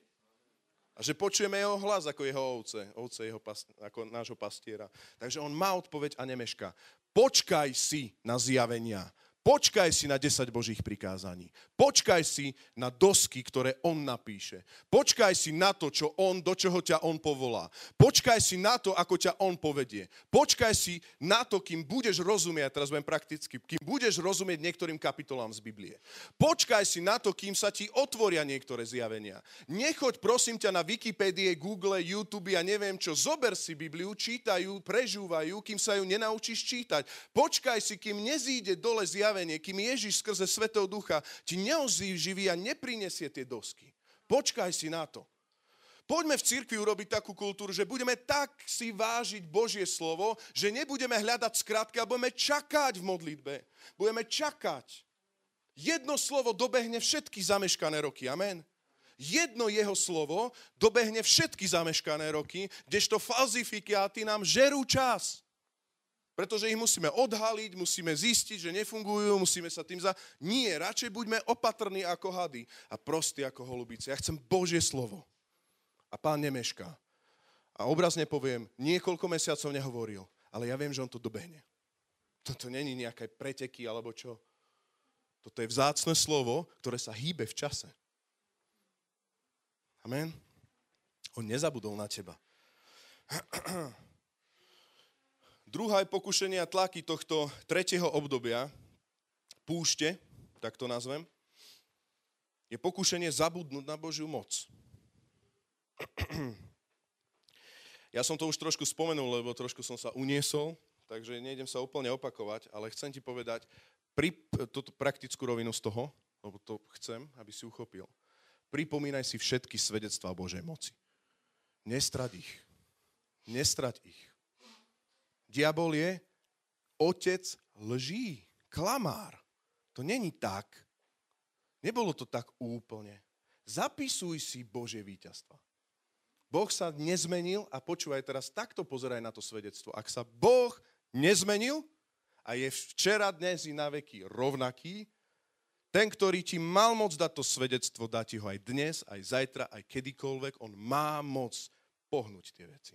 A že počujeme jeho hlas ako jeho ovce, ovce jeho pas, ako nášho pastiera. Takže on má odpoveď a nemešká. Počkaj si na zjavenia. Počkaj si na 10 Božích prikázaní. Počkaj si na dosky, ktoré On napíše. Počkaj si na to, čo On, do čoho ťa On povolá. Počkaj si na to, ako ťa On povedie. Počkaj si na to, kým budeš rozumieť, teraz budem prakticky, kým budeš rozumieť niektorým kapitolám z Biblie. Počkaj si na to, kým sa ti otvoria niektoré zjavenia. Nechoď prosím ťa na Wikipédie, Google, YouTube a neviem čo. Zober si Bibliu, čítajú, prežúvajú, kým sa ju nenaučíš čítať. Počkaj si, kým nezíde dole zjavenia zjavenie, kým Ježiš skrze Svetého Ducha ti neozživí a neprinesie tie dosky. Počkaj si na to. Poďme v cirkvi urobiť takú kultúru, že budeme tak si vážiť Božie slovo, že nebudeme hľadať skratky, ale budeme čakať v modlitbe. Budeme čakať. Jedno slovo dobehne všetky zameškané roky. Amen. Jedno jeho slovo dobehne všetky zameškané roky, kdežto falzifikáty nám žerú čas. Pretože ich musíme odhaliť, musíme zistiť, že nefungujú, musíme sa tým za... Nie, radšej buďme opatrní ako hady a prostí ako holubice. Ja chcem Božie slovo. A pán nemešká. A obrazne poviem, niekoľko mesiacov nehovoril, ale ja viem, že on to dobehne. Toto není nejaké preteky alebo čo. Toto je vzácne slovo, ktoré sa hýbe v čase. Amen. On nezabudol na teba. Druhá je pokušenie a tlaky tohto tretieho obdobia, púšte, tak to nazvem, je pokušenie zabudnúť na Božiu moc. Ja som to už trošku spomenul, lebo trošku som sa uniesol, takže nejdem sa úplne opakovať, ale chcem ti povedať pri, túto praktickú rovinu z toho, lebo to chcem, aby si uchopil. Pripomínaj si všetky svedectvá Božej moci. Nestrať ich. Nestrať ich. Diabol je otec lží, klamár. To není tak. Nebolo to tak úplne. Zapisuj si Božie víťazstva. Boh sa nezmenil a počúvaj teraz, takto pozeraj na to svedectvo. Ak sa Boh nezmenil a je včera, dnes i na veky rovnaký, ten, ktorý ti mal moc dať to svedectvo, dá ti ho aj dnes, aj zajtra, aj kedykoľvek. On má moc pohnúť tie veci.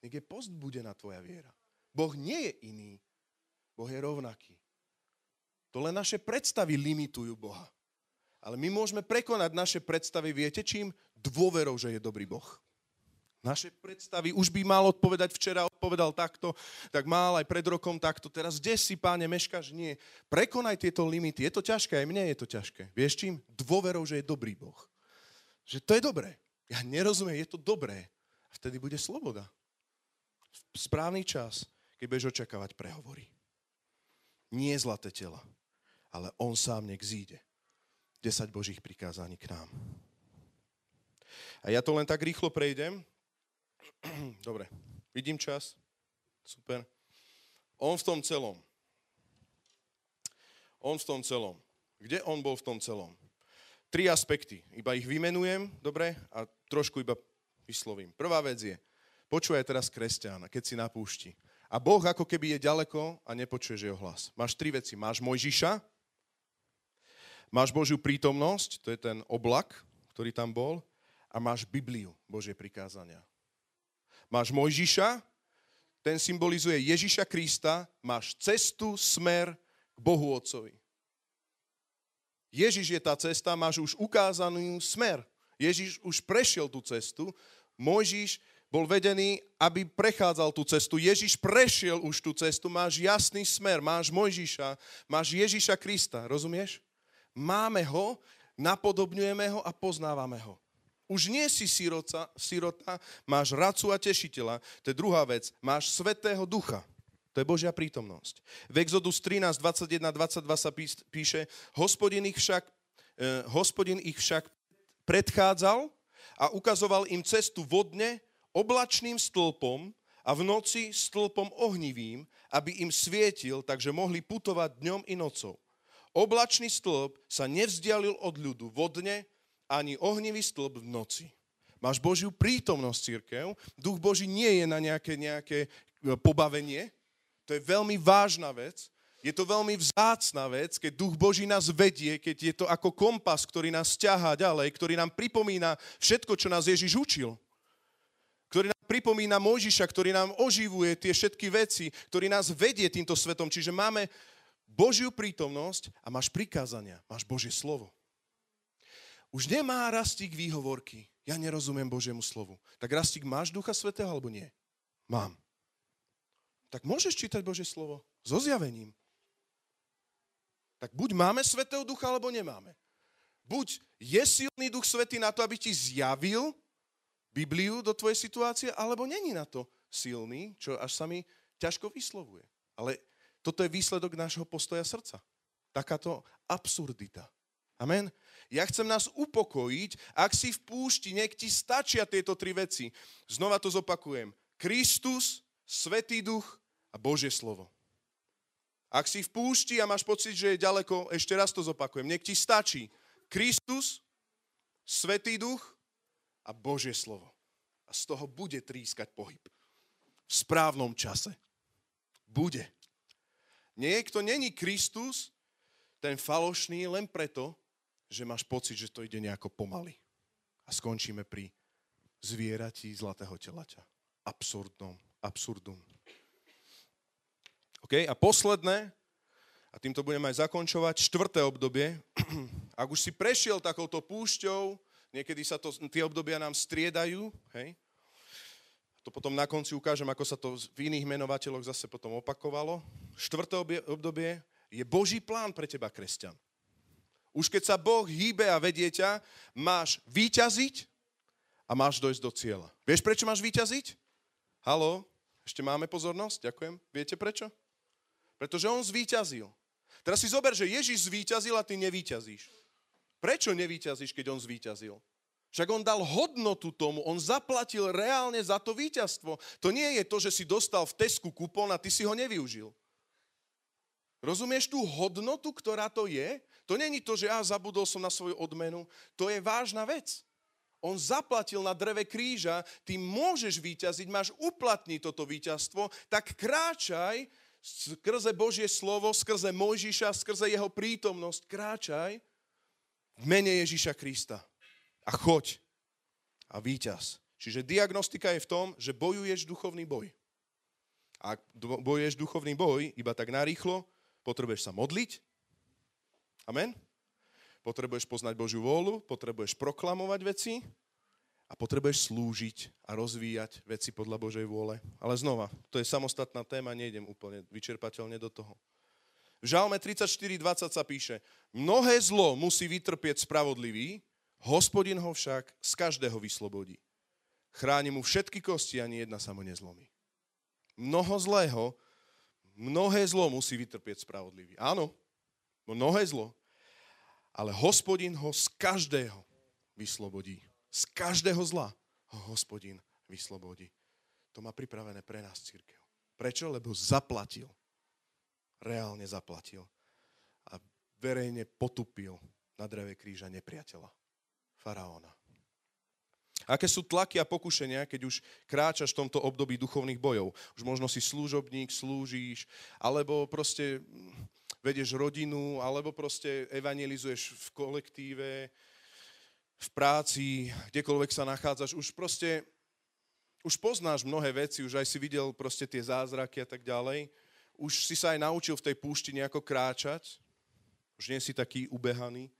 Nech je postbudená tvoja viera. Boh nie je iný. Boh je rovnaký. To len naše predstavy limitujú Boha. Ale my môžeme prekonať naše predstavy, viete čím? Dôverou, že je dobrý Boh. Naše predstavy už by mal odpovedať včera, odpovedal takto, tak mal aj pred rokom takto. Teraz kde si, páne, meškaš? Nie. Prekonaj tieto limity. Je to ťažké, aj mne je to ťažké. Vieš čím? Dôverou, že je dobrý Boh. Že to je dobré. Ja nerozumiem, je to dobré. A vtedy bude sloboda. Správny čas keď budeš očakávať prehovory. Nie zlaté tela, ale on sám nech zíde. 10 Božích prikázaní k nám. A ja to len tak rýchlo prejdem. Dobre, vidím čas. Super. On v tom celom. On v tom celom. Kde on bol v tom celom? Tri aspekty. Iba ich vymenujem, dobre? A trošku iba vyslovím. Prvá vec je, počúvaj teraz kresťana, keď si na púšti. A Boh ako keby je ďaleko a nepočuješ jeho hlas. Máš tri veci. Máš Mojžiša, máš Božiu prítomnosť, to je ten oblak, ktorý tam bol, a máš Bibliu, Božie prikázania. Máš Mojžiša, ten symbolizuje Ježiša Krista, máš cestu, smer k Bohu Otcovi. Ježiš je tá cesta, máš už ukázaný smer. Ježiš už prešiel tú cestu, Mojžiš bol vedený, aby prechádzal tú cestu. Ježiš prešiel už tú cestu, máš jasný smer, máš Mojžiša, máš Ježiša Krista, rozumieš? Máme ho, napodobňujeme ho a poznávame ho. Už nie si sirota, sirota, máš radcu a tešiteľa. To je druhá vec. Máš svetého ducha. To je Božia prítomnosť. V Exodus 13, 21, 22 sa píše, hospodin ich však, eh, hospodin ich však predchádzal a ukazoval im cestu vodne, oblačným stĺpom a v noci stĺpom ohnivým, aby im svietil, takže mohli putovať dňom i nocou. Oblačný stĺp sa nevzdialil od ľudu vodne, ani ohnivý stĺp v noci. Máš Božiu prítomnosť, církev. Duch Boží nie je na nejaké, nejaké e, pobavenie. To je veľmi vážna vec. Je to veľmi vzácna vec, keď Duch Boží nás vedie, keď je to ako kompas, ktorý nás ťahá ďalej, ktorý nám pripomína všetko, čo nás Ježiš učil pripomína Mojžiša, ktorý nám oživuje tie všetky veci, ktorý nás vedie týmto svetom. Čiže máme Božiu prítomnosť a máš prikázania, máš Božie slovo. Už nemá Rastík výhovorky. Ja nerozumiem Božiemu slovu. Tak Rastík, máš Ducha Svetého alebo nie? Mám. Tak môžeš čítať Božie slovo so zjavením. Tak buď máme Svetého Ducha, alebo nemáme. Buď je silný Duch Svetý na to, aby ti zjavil Bibliu do tvojej situácie, alebo není na to silný, čo až sa mi ťažko vyslovuje. Ale toto je výsledok nášho postoja srdca. Takáto absurdita. Amen. Ja chcem nás upokojiť, ak si v púšti, nech ti stačia tieto tri veci. Znova to zopakujem. Kristus, Svetý duch a Božie slovo. Ak si v púšti a máš pocit, že je ďaleko, ešte raz to zopakujem. Nech ti stačí Kristus, Svetý duch a Božie slovo. A z toho bude trískať pohyb. V správnom čase. Bude. Niekto není Kristus, ten falošný, len preto, že máš pocit, že to ide nejako pomaly. A skončíme pri zvieratí zlatého telaťa. Absurdnom, absurdum. OK, a posledné, a týmto budeme aj zakončovať, štvrté obdobie. Ak už si prešiel takouto púšťou, Niekedy sa to, tie obdobia nám striedajú, hej. To potom na konci ukážem, ako sa to v iných menovateľoch zase potom opakovalo. Štvrté obdobie je Boží plán pre teba, kresťan. Už keď sa Boh hýbe a vedie ťa, máš výťaziť a máš dojsť do cieľa. Vieš, prečo máš výťaziť? Halo? Ešte máme pozornosť? Ďakujem. Viete prečo? Pretože on zvíťazil. Teraz si zober, že Ježiš zvíťazil a ty nevíťazíš. Prečo nevíťazíš, keď on zvíťazil? Však on dal hodnotu tomu, on zaplatil reálne za to víťazstvo. To nie je to, že si dostal v Tesku kupón a ty si ho nevyužil. Rozumieš tú hodnotu, ktorá to je? To není to, že ja zabudol som na svoju odmenu. To je vážna vec. On zaplatil na dreve kríža, ty môžeš vyťaziť, máš uplatniť toto víťazstvo, tak kráčaj skrze Božie slovo, skrze Mojžiša, skrze jeho prítomnosť, kráčaj v mene Ježíša Krista. A choď. A víťaz. Čiže diagnostika je v tom, že bojuješ duchovný boj. Ak bojuješ duchovný boj, iba tak narýchlo, potrebuješ sa modliť. Amen. Potrebuješ poznať Božiu vôľu, potrebuješ proklamovať veci a potrebuješ slúžiť a rozvíjať veci podľa Božej vôle. Ale znova, to je samostatná téma, nejdem úplne vyčerpateľne do toho. V Žalme 34.20 sa píše, mnohé zlo musí vytrpieť spravodlivý, hospodin ho však z každého vyslobodí. Chráni mu všetky kosti, ani jedna sa mu nezlomí. Mnoho zlého, mnohé zlo musí vytrpieť spravodlivý. Áno, mnohé zlo, ale hospodin ho z každého vyslobodí. Z každého zla ho hospodin vyslobodí. To má pripravené pre nás církev. Prečo? Lebo zaplatil reálne zaplatil a verejne potupil na dreve kríža nepriateľa, faraóna. Aké sú tlaky a pokušenia, keď už kráčaš v tomto období duchovných bojov? Už možno si slúžobník, slúžíš, alebo proste vedieš rodinu, alebo proste evangelizuješ v kolektíve, v práci, kdekoľvek sa nachádzaš. Už proste, už poznáš mnohé veci, už aj si videl proste tie zázraky a tak ďalej už si sa aj naučil v tej púšti nejako kráčať, už nie si taký ubehaný,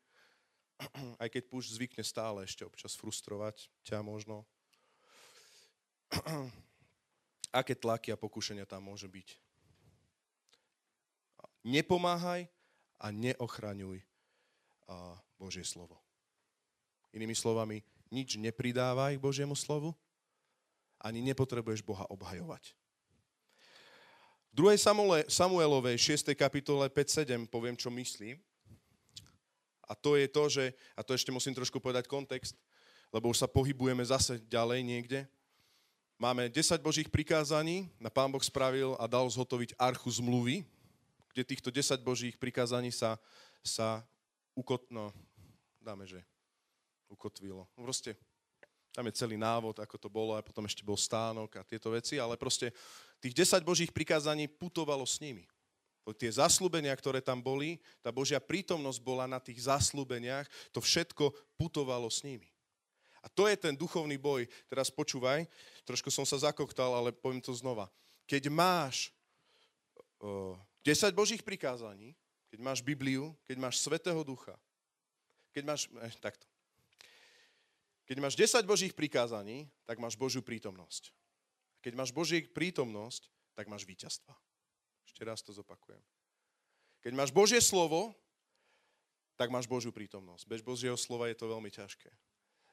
aj keď púšť zvykne stále ešte občas frustrovať ťa možno. Aké tlaky a pokušenia tam môže byť? Nepomáhaj a neochraňuj Božie slovo. Inými slovami, nič nepridávaj k Božiemu slovu, ani nepotrebuješ Boha obhajovať. V 2. Samuelovej 6. kapitole 5.7 poviem, čo myslím. A to je to, že, a to ešte musím trošku povedať kontext, lebo už sa pohybujeme zase ďalej niekde. Máme 10 Božích prikázaní, na Pán Boh spravil a dal zhotoviť archu zmluvy, kde týchto 10 Božích prikázaní sa, sa ukot, no, dáme, že ukotvilo. Proste tam je celý návod, ako to bolo, a potom ešte bol stánok a tieto veci, ale proste tých 10 Božích prikázaní putovalo s nimi. Tie zaslúbenia, ktoré tam boli, tá Božia prítomnosť bola na tých zaslúbeniach, to všetko putovalo s nimi. A to je ten duchovný boj. Teraz počúvaj, trošku som sa zakoktal, ale poviem to znova. Keď máš uh, 10 Božích prikázaní, keď máš Bibliu, keď máš Svetého Ducha, keď máš, eh, takto, keď máš 10 Božích prikázaní, tak máš Božiu prítomnosť. Keď máš Božiu prítomnosť, tak máš víťazstva. Ešte raz to zopakujem. Keď máš Božie slovo, tak máš Božiu prítomnosť. Bez Božieho slova je to veľmi ťažké.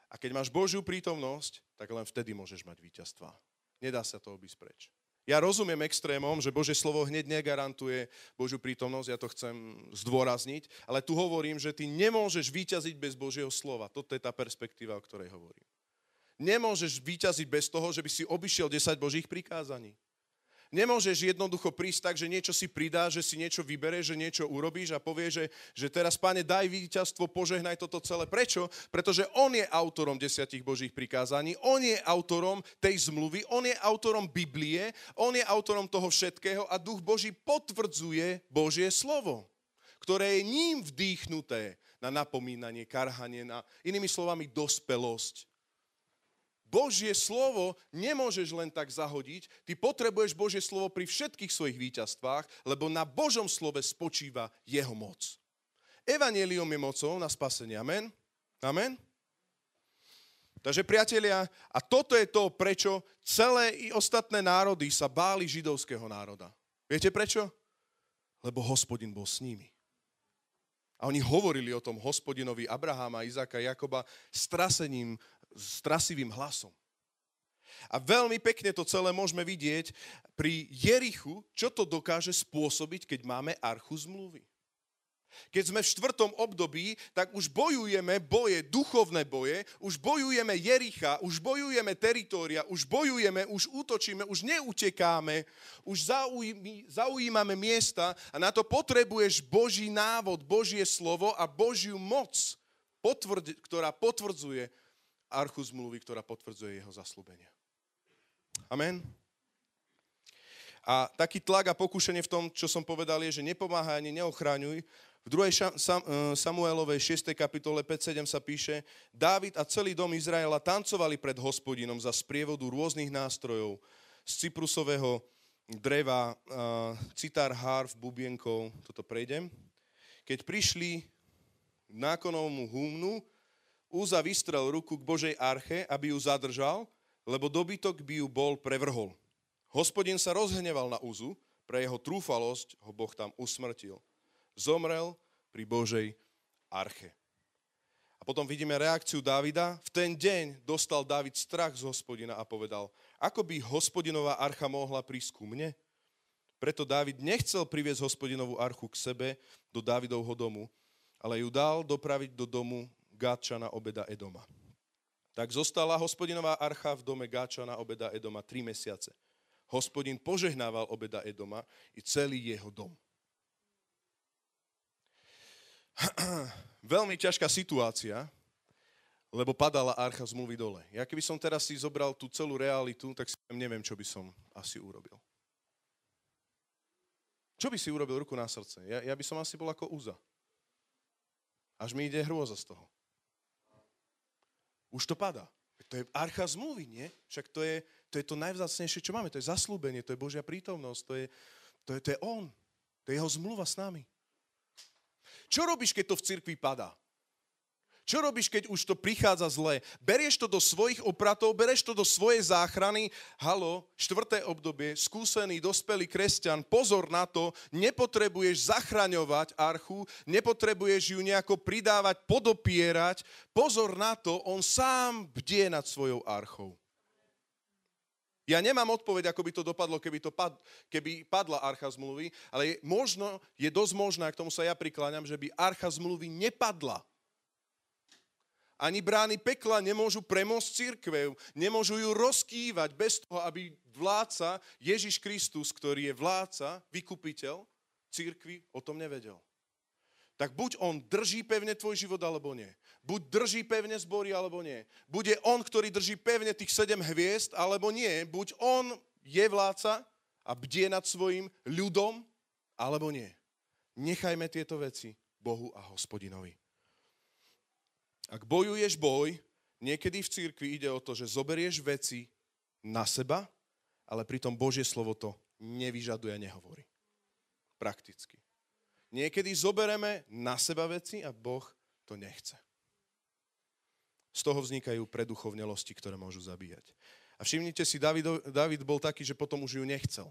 A keď máš Božiu prítomnosť, tak len vtedy môžeš mať víťazstva. Nedá sa to obísť preč. Ja rozumiem extrémom, že Božie slovo hneď negarantuje Božiu prítomnosť, ja to chcem zdôrazniť, ale tu hovorím, že ty nemôžeš vyťaziť bez Božieho slova. Toto je tá perspektíva, o ktorej hovorím. Nemôžeš vyťaziť bez toho, že by si obišiel 10 Božích prikázaní. Nemôžeš jednoducho prísť tak, že niečo si pridá, že si niečo vybereš, že niečo urobíš a povieš, že, že teraz, pane, daj víťazstvo, požehnaj toto celé. Prečo? Pretože on je autorom desiatich Božích prikázaní, on je autorom tej zmluvy, on je autorom Biblie, on je autorom toho všetkého a Duch Boží potvrdzuje Božie slovo, ktoré je ním vdýchnuté na napomínanie, karhanie, na inými slovami dospelosť Božie slovo nemôžeš len tak zahodiť. Ty potrebuješ Božie slovo pri všetkých svojich víťazstvách, lebo na Božom slove spočíva jeho moc. Evangelium je mocou na spasenie. Amen? Amen? Takže priatelia, a toto je to, prečo celé i ostatné národy sa báli židovského národa. Viete prečo? Lebo hospodin bol s nimi. A oni hovorili o tom hospodinovi Abraháma, Izáka, Jakoba strasením s trasivým hlasom. A veľmi pekne to celé môžeme vidieť pri Jerichu, čo to dokáže spôsobiť, keď máme archu zmluvy. Keď sme v štvrtom období, tak už bojujeme boje, duchovné boje, už bojujeme Jericha, už bojujeme teritória, už bojujeme, už útočíme, už neutekáme, už zaujímame miesta a na to potrebuješ Boží návod, Božie slovo a Božiu moc, ktorá potvrdzuje archu zmluvy, ktorá potvrdzuje jeho zaslúbenia. Amen. A taký tlak a pokúšanie v tom, čo som povedal, je, že nepomáhaj ani neochráňuj. V 2. E, Samuelovej 6. kapitole 5.7 sa píše, Dávid a celý dom Izraela tancovali pred hospodinom za sprievodu rôznych nástrojov z cyprusového dreva, citár, harf, bubienkov, toto prejdem. Keď prišli k nákonovmu humnu, Úza vystrel ruku k Božej arche, aby ju zadržal, lebo dobytok by ju bol prevrhol. Hospodin sa rozhneval na Úzu, pre jeho trúfalosť ho Boh tam usmrtil. Zomrel pri Božej arche. A potom vidíme reakciu Dávida. V ten deň dostal Dávid strach z hospodina a povedal, ako by hospodinová archa mohla prísť ku mne? Preto Dávid nechcel priviesť hospodinovú archu k sebe do Dávidovho domu, ale ju dal dopraviť do domu Gáčana obeda Edoma. Tak zostala hospodinová archa v dome Gáčana obeda Edoma tri mesiace. Hospodin požehnával obeda Edoma i celý jeho dom. Veľmi ťažká situácia, lebo padala archa zmluvy dole. Ja keby som teraz si zobral tú celú realitu, tak si neviem, čo by som asi urobil. Čo by si urobil ruku na srdce? Ja, ja by som asi bol ako úza. Až mi ide hrôza z toho. Už to padá. To je archa zmluvy, nie? Však to je, to je to najvzácnejšie, čo máme. To je zaslúbenie, to je Božia prítomnosť, to je, to je, to je On. To je jeho zmluva s nami. Čo robíš, keď to v cirkvi padá? Čo robíš, keď už to prichádza zle? Berieš to do svojich opratov, bereš to do svojej záchrany. Halo, štvrté obdobie, skúsený, dospelý kresťan, pozor na to, nepotrebuješ zachraňovať archu, nepotrebuješ ju nejako pridávať, podopierať. Pozor na to, on sám bdie nad svojou archou. Ja nemám odpoveď, ako by to dopadlo, keby, to pad, keby padla archa zmluvy, ale je, možno, je dosť možné, k tomu sa ja prikláňam, že by archa zmluvy nepadla. Ani brány pekla nemôžu premôcť církve, nemôžu ju rozkývať bez toho, aby vládca Ježiš Kristus, ktorý je vládca, vykupiteľ církvy, o tom nevedel. Tak buď on drží pevne tvoj život, alebo nie. Buď drží pevne zbory, alebo nie. Bude on, ktorý drží pevne tých sedem hviezd, alebo nie. Buď on je vládca a bdie nad svojim ľudom, alebo nie. Nechajme tieto veci Bohu a hospodinovi. Ak bojuješ boj, niekedy v cirkvi ide o to, že zoberieš veci na seba, ale pritom Božie slovo to nevyžaduje a nehovorí. Prakticky. Niekedy zobereme na seba veci a Boh to nechce. Z toho vznikajú preduchovnelosti, ktoré môžu zabíjať. A všimnite si, David, David bol taký, že potom už ju nechcel.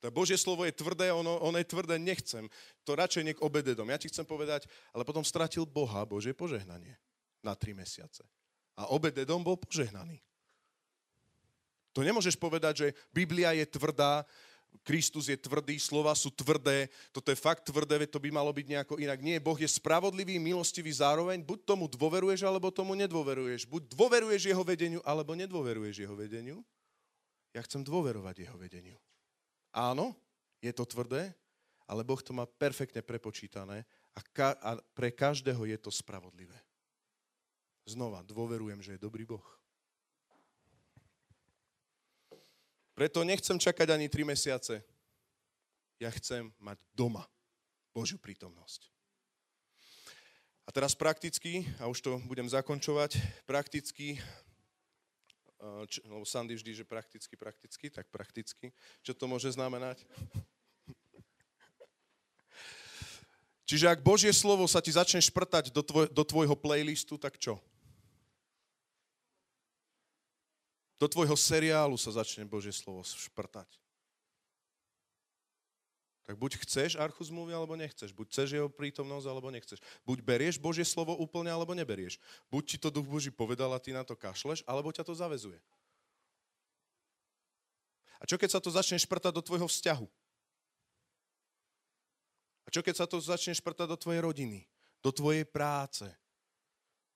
To Božie slovo je tvrdé, ono, ono je tvrdé, nechcem. To radšej nech obededom. Ja ti chcem povedať, ale potom stratil Boha, Božie požehnanie na tri mesiace. A obededom bol požehnaný. To nemôžeš povedať, že Biblia je tvrdá, Kristus je tvrdý, slova sú tvrdé, toto je fakt tvrdé, to by malo byť nejako inak. Nie, Boh je spravodlivý, milostivý zároveň, buď tomu dôveruješ, alebo tomu nedôveruješ. Buď dôveruješ jeho vedeniu, alebo nedôveruješ jeho vedeniu. Ja chcem dôverovať jeho vedeniu. Áno, je to tvrdé, ale Boh to má perfektne prepočítané a, ka- a pre každého je to spravodlivé. Znova, dôverujem, že je dobrý Boh. Preto nechcem čakať ani 3 mesiace. Ja chcem mať doma Božiu prítomnosť. A teraz prakticky, a už to budem zakončovať, prakticky, č, lebo Sandy vždy, že prakticky, prakticky, tak prakticky. Čo to môže znamenať? Čiže ak Božie slovo sa ti začne šprtať do, tvoj, do tvojho playlistu, tak čo? Do tvojho seriálu sa začne Božie slovo šprtať. Tak buď chceš archu zmluvy, alebo nechceš. Buď chceš jeho prítomnosť, alebo nechceš. Buď berieš Božie slovo úplne, alebo neberieš. Buď ti to Duch Boží povedal a ty na to kašleš, alebo ťa to zavezuje. A čo keď sa to začne šprtať do tvojho vzťahu? A čo keď sa to začne šprtať do tvojej rodiny? Do tvojej práce?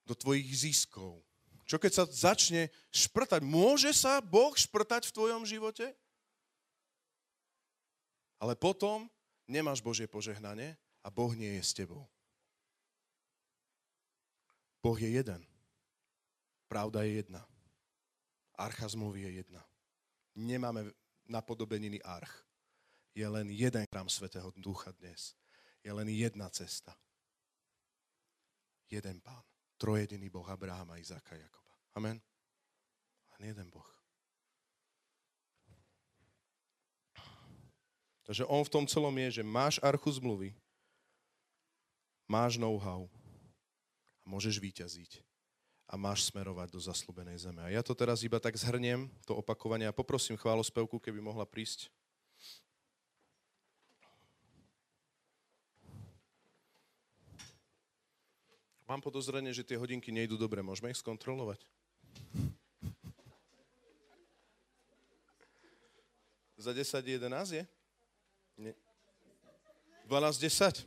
Do tvojich ziskov? Čo keď sa začne šprtať? Môže sa Boh šprtať v tvojom živote? Ale potom nemáš Božie požehnanie a Boh nie je s tebou. Boh je jeden. Pravda je jedna. Archa zmluvy je jedna. Nemáme napodobeniny arch. Je len jeden chrám Svetého Ducha dnes. Je len jedna cesta. Jeden pán trojediný Boh Abrahama, Izáka, Jakoba. Amen. Len jeden Boh. Takže on v tom celom je, že máš archu zmluvy, máš know-how a môžeš vyťaziť a máš smerovať do zaslúbenej zeme. A ja to teraz iba tak zhrniem, to opakovanie a poprosím chválospevku, keby mohla prísť. Mám podozrenie, že tie hodinky nejdú dobre. Môžeme ich skontrolovať? Za 10 11 je? Nie. 12 10?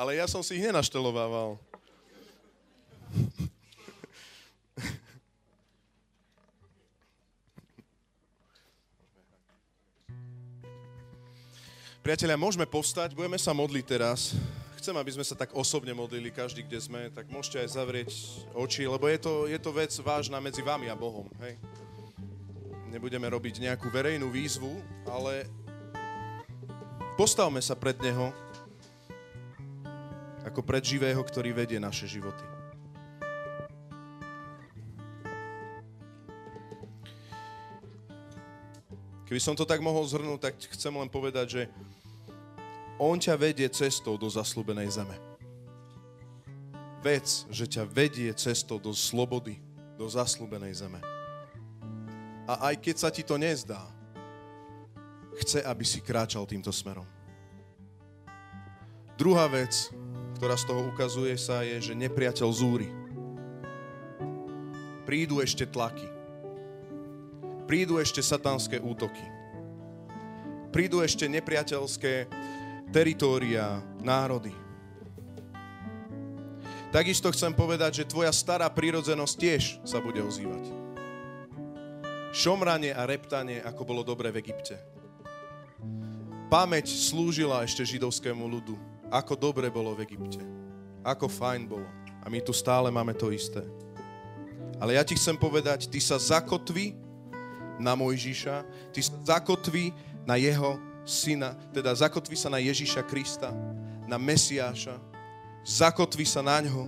Ale ja som si ich nenaštelovával. Priatelia, môžeme povstať, budeme sa modliť teraz. Chcem, aby sme sa tak osobne modlili, každý, kde sme, tak môžete aj zavrieť oči, lebo je to, je to vec vážna medzi vami a Bohom. Hej? Nebudeme robiť nejakú verejnú výzvu, ale postavme sa pred Neho ako pred živého, ktorý vedie naše životy. Keby som to tak mohol zhrnúť, tak chcem len povedať, že On ťa vedie cestou do zaslúbenej zeme. Vec, že ťa vedie cestou do slobody, do zaslúbenej zeme. A aj keď sa ti to nezdá, chce, aby si kráčal týmto smerom. Druhá vec, ktorá z toho ukazuje sa, je, že nepriateľ zúri. Prídu ešte tlaky. Prídu ešte satanské útoky. Prídu ešte nepriateľské teritória, národy. Takisto chcem povedať, že tvoja stará prírodzenosť tiež sa bude ozývať. Šomranie a reptanie, ako bolo dobre v Egypte. Pamäť slúžila ešte židovskému ľudu ako dobre bolo v Egypte. Ako fajn bolo. A my tu stále máme to isté. Ale ja ti chcem povedať, ty sa zakotvi na Mojžiša, ty sa zakotvi na jeho syna, teda zakotvi sa na Ježiša Krista, na Mesiáša, zakotvi sa na ňo,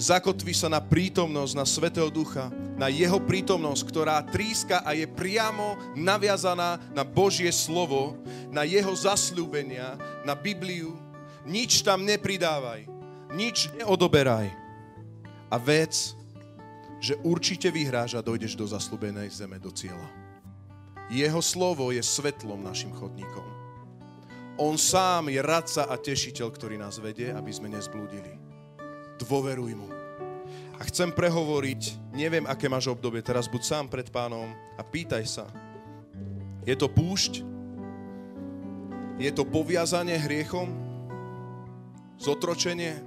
zakotvi sa na prítomnosť, na Svetého Ducha, na jeho prítomnosť, ktorá tríska a je priamo naviazaná na Božie slovo, na jeho zasľúbenia, na Bibliu, nič tam nepridávaj. Nič neodoberaj. A vec, že určite vyhráš dojdeš do zaslúbenej zeme, do cieľa. Jeho slovo je svetlom našim chodníkom. On sám je radca a tešiteľ, ktorý nás vedie, aby sme nezblúdili. Dôveruj mu. A chcem prehovoriť, neviem, aké máš obdobie, teraz buď sám pred pánom a pýtaj sa. Je to púšť? Je to poviazanie hriechom? zotročenie?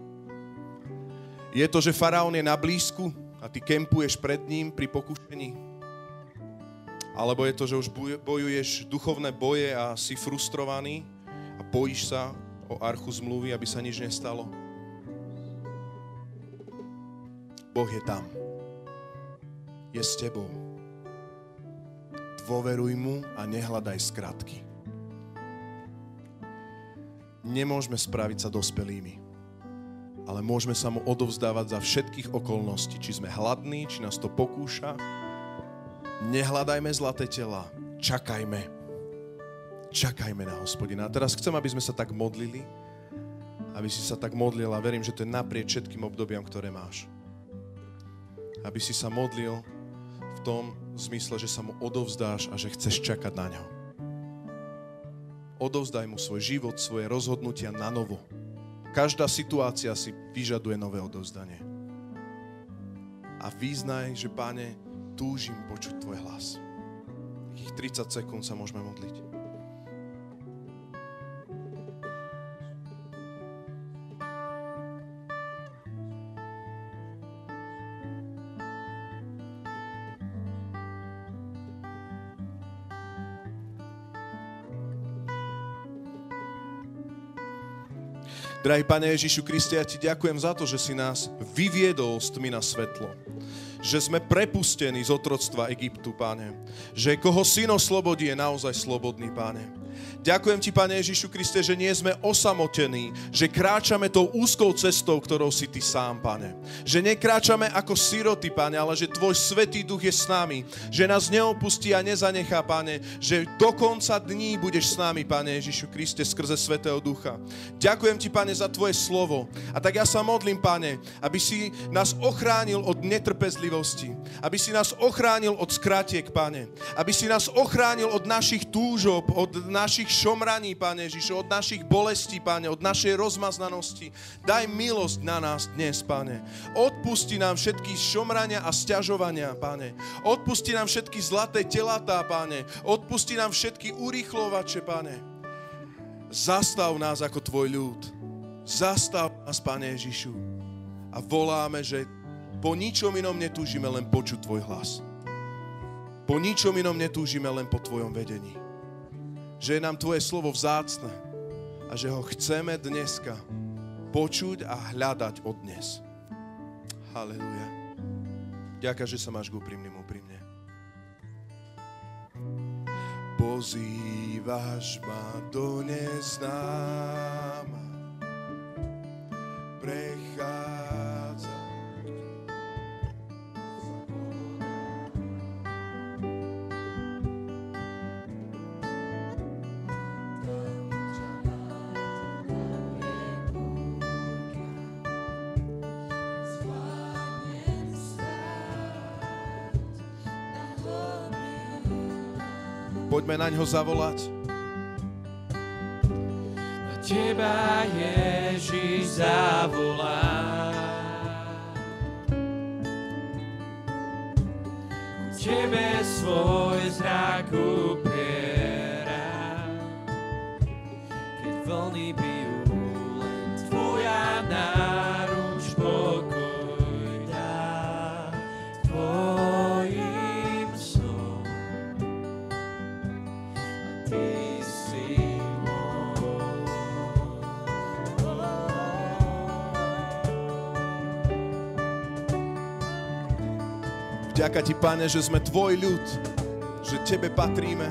Je to, že faraón je na blízku a ty kempuješ pred ním pri pokušení? Alebo je to, že už bojuješ duchovné boje a si frustrovaný a bojíš sa o archu zmluvy, aby sa nič nestalo? Boh je tam. Je s tebou. Dôveruj mu a nehľadaj skratky nemôžeme spraviť sa dospelými. Ale môžeme sa mu odovzdávať za všetkých okolností. Či sme hladní, či nás to pokúša. Nehľadajme zlaté tela. Čakajme. Čakajme na hospodina. A teraz chcem, aby sme sa tak modlili. Aby si sa tak modlil a verím, že to je naprieč všetkým obdobiam, ktoré máš. Aby si sa modlil v tom zmysle, že sa mu odovzdáš a že chceš čakať na ňo odovzdaj mu svoj život, svoje rozhodnutia na novo. Každá situácia si vyžaduje nové odovzdanie. A význaj, že páne, túžim počuť tvoj hlas. Takých 30 sekúnd sa môžeme modliť. Drahý Pane Ježišu Kriste, ja Ti ďakujem za to, že si nás vyviedol s tmy na svetlo. Že sme prepustení z otroctva Egyptu, Pane. Že koho syn oslobodí, je naozaj slobodný, Pane. Ďakujem Ti, Pane Ježišu Kriste, že nie sme osamotení, že kráčame tou úzkou cestou, ktorou si Ty sám, Pane. Že nekráčame ako siroty, Pane, ale že Tvoj Svetý Duch je s nami, že nás neopustí a nezanechá, Pane, že do konca dní budeš s nami, Pane Ježišu Kriste, skrze Svetého Ducha. Ďakujem Ti, Pane, za Tvoje slovo. A tak ja sa modlím, Pane, aby si nás ochránil od netrpezlivosti, aby si nás ochránil od skratiek, Pane, aby si nás ochránil od našich túžob, od našich šomraní, Pane Ježišu, od našich bolestí, Pane, od našej rozmaznanosti. Daj milosť na nás dnes, Pane. Odpusti nám všetky šomrania a stiažovania, Pane. Odpusti nám všetky zlaté telatá, Pane. Odpusti nám všetky urýchlovače, Pane. Zastav nás ako Tvoj ľud. Zastav nás, Pane Ježišu. A voláme, že po ničom inom netúžime len počuť Tvoj hlas. Po ničom inom netúžime len po Tvojom vedení že je nám Tvoje slovo vzácne a že ho chceme dneska počuť a hľadať od dnes. Halleluja. Ďakujem, že sa máš k úprimným úprimne. Pozývaš ma do neznáma, prechádza Poďme na ňo zavolať. Teba Ježiš zavolá. Tebe svoj zrak upiera. Vďaka ti, Pane, že sme tvoj ľud, že tebe patríme.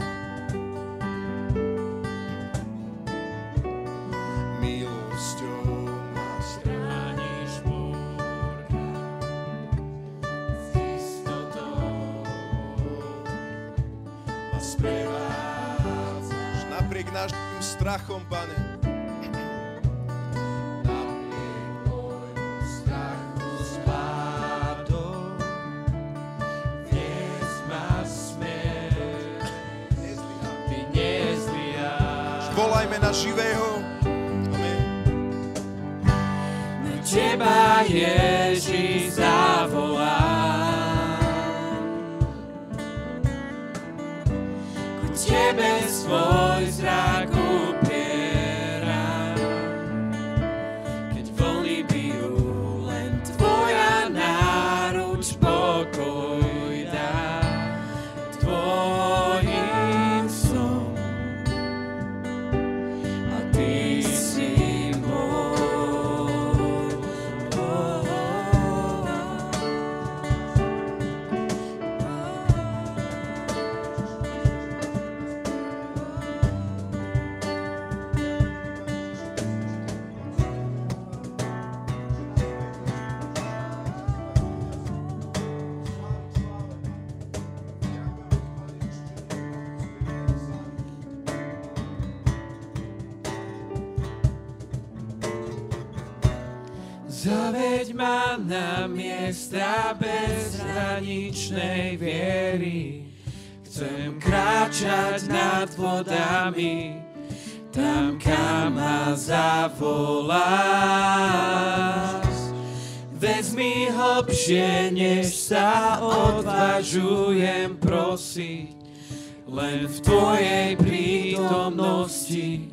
Len v Tvojej prítomnosti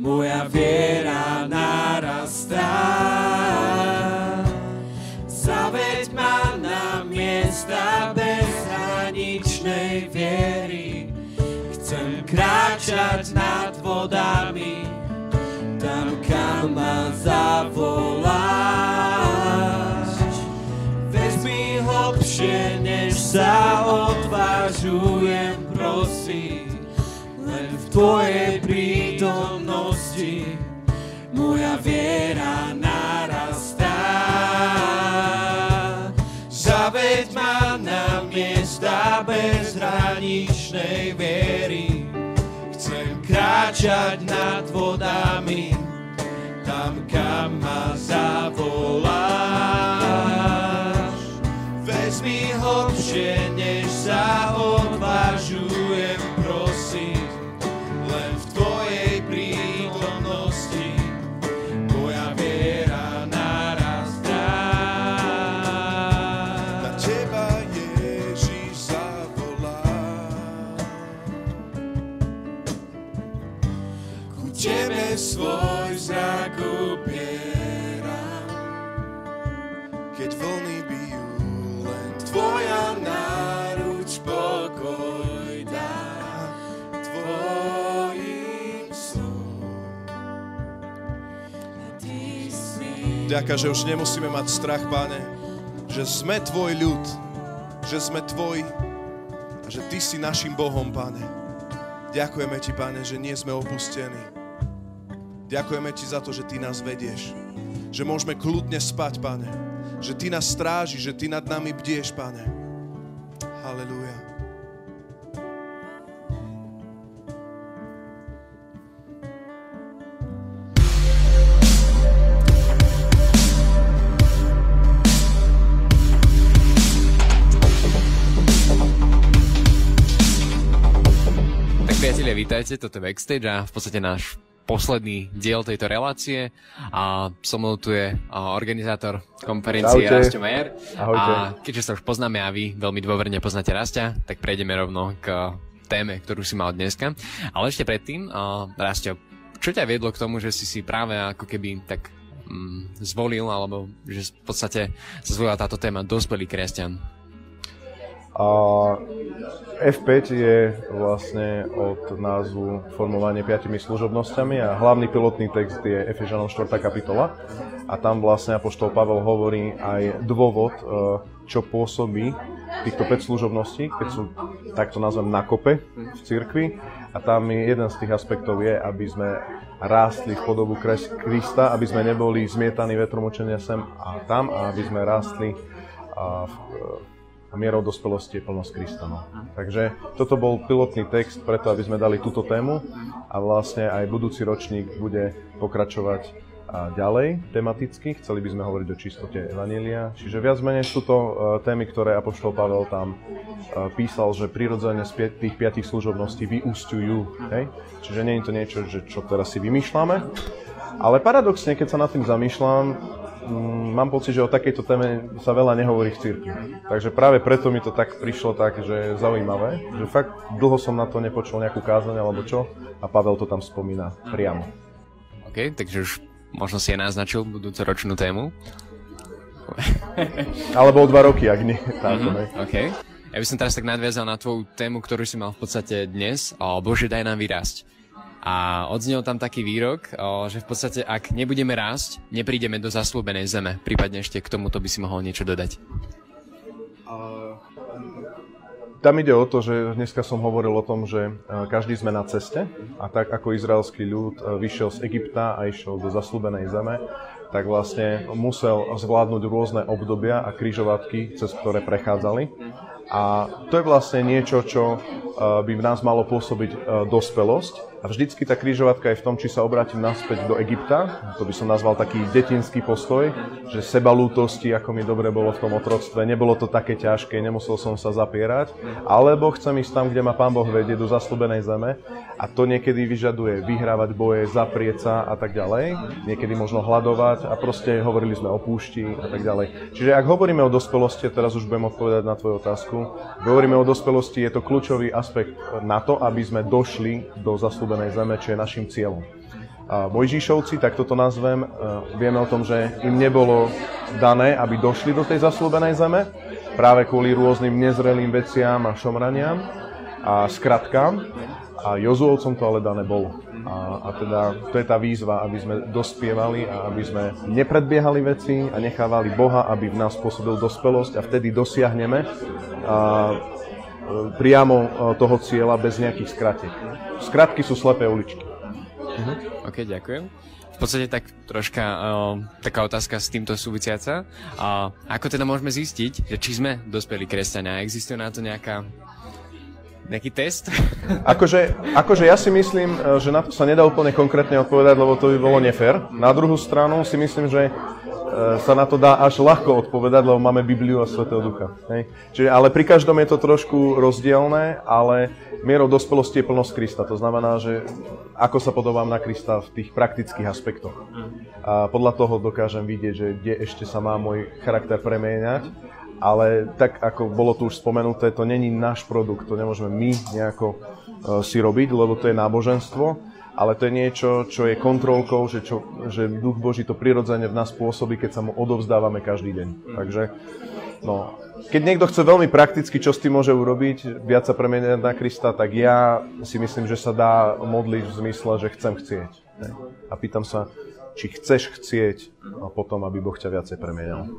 moja viera narastá. Zaveď ma na miesta bezhraničnej viery. Chcem kráčať nad vodami, tam kam ma zavoláš. Vezmi hlbšie, než sa odvážujem Tvojej prítomnosti moja viera narastá. Zaveď ma na miesta bezhraničnej viery. Chcem kráčať nad vodami, tam kam ma zavoláš. Vezmi hlbšie, než sa odvážujem si Ďaká, že už nemusíme mať strach, Pane, že sme Tvoj ľud, že sme Tvoj a že Ty si našim Bohom, Pane. Ďakujeme Ti, Pane, že nie sme opustení. Ďakujeme Ti za to, že Ty nás vedieš. Že môžeme kľudne spať, Pane. Že Ty nás strážiš, že Ty nad nami bdieš, Pane. Halelúja. Vítajte, toto je Backstage a v podstate náš posledný diel tejto relácie a so mnou tu je organizátor konferencie Rasto Majer. Ahojte. A keďže sa už poznáme a vy veľmi dôverne poznáte Rastia, tak prejdeme rovno k téme, ktorú si mal dneska. Ale ešte predtým, Rastio, čo ťa viedlo k tomu, že si si práve ako keby tak mm, zvolil, alebo že v podstate sa zvolila táto téma dospelý kresťan? A F5 je vlastne od názvu formovanie piatimi služobnosťami a hlavný pilotný text je Efežanom 4. kapitola. A tam vlastne Apoštol Pavel hovorí aj dôvod, e, čo pôsobí týchto 5 služobností, keď sú, takto nazvem, na kope v cirkvi. A tam je jeden z tých aspektov je, aby sme rástli v podobu Krista, aby sme neboli zmietaní vetrom učenia sem a tam a aby sme rástli v a mierou dospelosti je plnosť Krista. No. Takže toto bol pilotný text preto, aby sme dali túto tému a vlastne aj budúci ročník bude pokračovať a ďalej tematicky. Chceli by sme hovoriť o čistote Evanília. Čiže viac menej sú to uh, témy, ktoré Apoštol Pavel tam uh, písal, že prirodzene z tých piatich služobností vyústiujú. Hej? Čiže nie je to niečo, že čo teraz si vymýšľame. Ale paradoxne, keď sa nad tým zamýšľam, mám pocit, že o takejto téme sa veľa nehovorí v cirkvi. Takže práve preto mi to tak prišlo tak, že zaujímavé, že fakt dlho som na to nepočul nejakú kázaň alebo čo a Pavel to tam spomína priamo. OK, takže už možno si aj naznačil budúcu ročnú tému. Alebo o dva roky, ak nie. Táto, mm-hmm, OK. Ja by som teraz tak nadviazal na tvoju tému, ktorú si mal v podstate dnes. O, Bože, daj nám vyrásť. A odznel tam taký výrok, že v podstate ak nebudeme rásť, neprídeme do zaslúbenej zeme. Prípadne ešte k tomuto by si mohol niečo dodať. Tam ide o to, že dneska som hovoril o tom, že každý sme na ceste a tak ako izraelský ľud vyšiel z Egypta a išiel do zaslúbenej zeme, tak vlastne musel zvládnuť rôzne obdobia a kryžovatky, cez ktoré prechádzali. A to je vlastne niečo, čo by v nás malo pôsobiť dospelosť, a vždycky tá krížovatka je v tom, či sa obrátim naspäť do Egypta, to by som nazval taký detinský postoj, že seba lútosti, ako mi dobre bolo v tom otroctve, nebolo to také ťažké, nemusel som sa zapierať, alebo chcem ísť tam, kde ma Pán Boh vedie, do zaslúbenej zeme. A to niekedy vyžaduje vyhrávať boje, zaprieť sa a tak ďalej, niekedy možno hľadovať a proste hovorili sme o púšti a tak ďalej. Čiže ak hovoríme o dospelosti, teraz už budem odpovedať na tvoju otázku, hovoríme o dospelosti, je to kľúčový aspekt na to, aby sme došli do zaslúbenej zasľúbenej zeme, čo je našim cieľom. A Mojžišovci, tak toto nazvem, e, vieme o tom, že im nebolo dané, aby došli do tej zaslúbenej zeme, práve kvôli rôznym nezrelým veciam a šomraniam a skratkám. A Jozuovcom to ale dané bolo. A, a teda to je tá výzva, aby sme dospievali a aby sme nepredbiehali veci a nechávali Boha, aby v nás pôsobil dospelosť a vtedy dosiahneme a, priamo e, toho cieľa bez nejakých skratiek. Skratky sú slepé uličky. Uh-huh. OK, ďakujem. V podstate tak troška uh, taká otázka s týmto súvisiaca. Uh, ako teda môžeme zistiť, že či sme dospelí kresťania? Existuje na to nejaká nejaký test? Akože, akože ja si myslím, že na to sa nedá úplne konkrétne odpovedať, lebo to by bolo nefér. Na druhú stranu si myslím, že E, sa na to dá až ľahko odpovedať, lebo máme Bibliu a Svetého Ducha. Hej. Čiže, ale pri každom je to trošku rozdielne, ale mierou dospelosti je plnosť Krista. To znamená, že ako sa podobám na Krista v tých praktických aspektoch. A podľa toho dokážem vidieť, že kde ešte sa má môj charakter premieňať. Ale tak, ako bolo tu už spomenuté, to není náš produkt, to nemôžeme my nejako uh, si robiť, lebo to je náboženstvo ale to je niečo, čo je kontrolkou, že, čo, že Duch Boží to prirodzene v nás pôsobí, keď sa mu odovzdávame každý deň. Takže, no, keď niekto chce veľmi prakticky, čo s tým môže urobiť, viac sa premeniať na Krista, tak ja si myslím, že sa dá modliť v zmysle, že chcem chcieť. A pýtam sa, či chceš chcieť a potom, aby Boh ťa viacej premienal.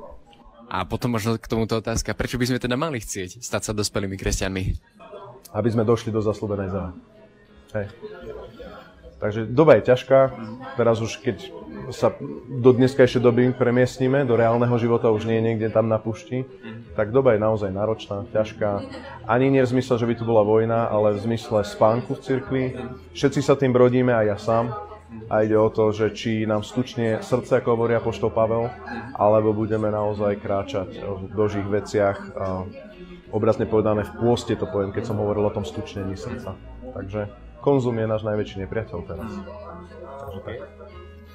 A potom možno k tomuto otázka, prečo by sme teda mali chcieť stať sa dospelými kresťanmi? Aby sme došli do zaslúbenej zeme. Hej. Takže doba je ťažká, teraz už keď sa do dneskajšej doby premiestnime, do reálneho života už nie je niekde tam na pušti, tak doba je naozaj náročná, ťažká. Ani nie v zmysle, že by tu bola vojna, ale v zmysle spánku v cirkvi. Všetci sa tým brodíme, aj ja sám. A ide o to, že či nám stučne srdce, ako hovoria poštol Pavel, alebo budeme naozaj kráčať v božích veciach. Obrazne povedané v pôste to poviem, keď som hovoril o tom stučnení srdca. Takže konzum je náš najväčší nepriateľ teraz. Takže tak.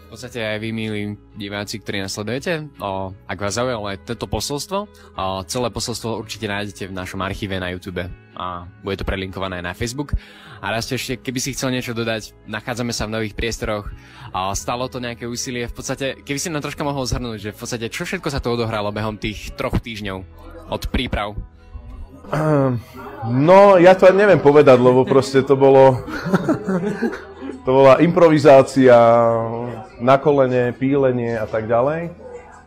V podstate aj vy, milí diváci, ktorí nasledujete, o, ak vás zaujalo aj toto posolstvo, o, celé posolstvo určite nájdete v našom archíve na YouTube a bude to prelinkované aj na Facebook. A raz ešte, keby si chcel niečo dodať, nachádzame sa v nových priestoroch a stalo to nejaké úsilie. V podstate, keby si nám troška mohol zhrnúť, že v podstate čo všetko sa to odohralo behom tých troch týždňov od príprav No, ja to neviem povedať, lebo proste to bolo... to bola improvizácia, na kolene, pílenie a tak ďalej.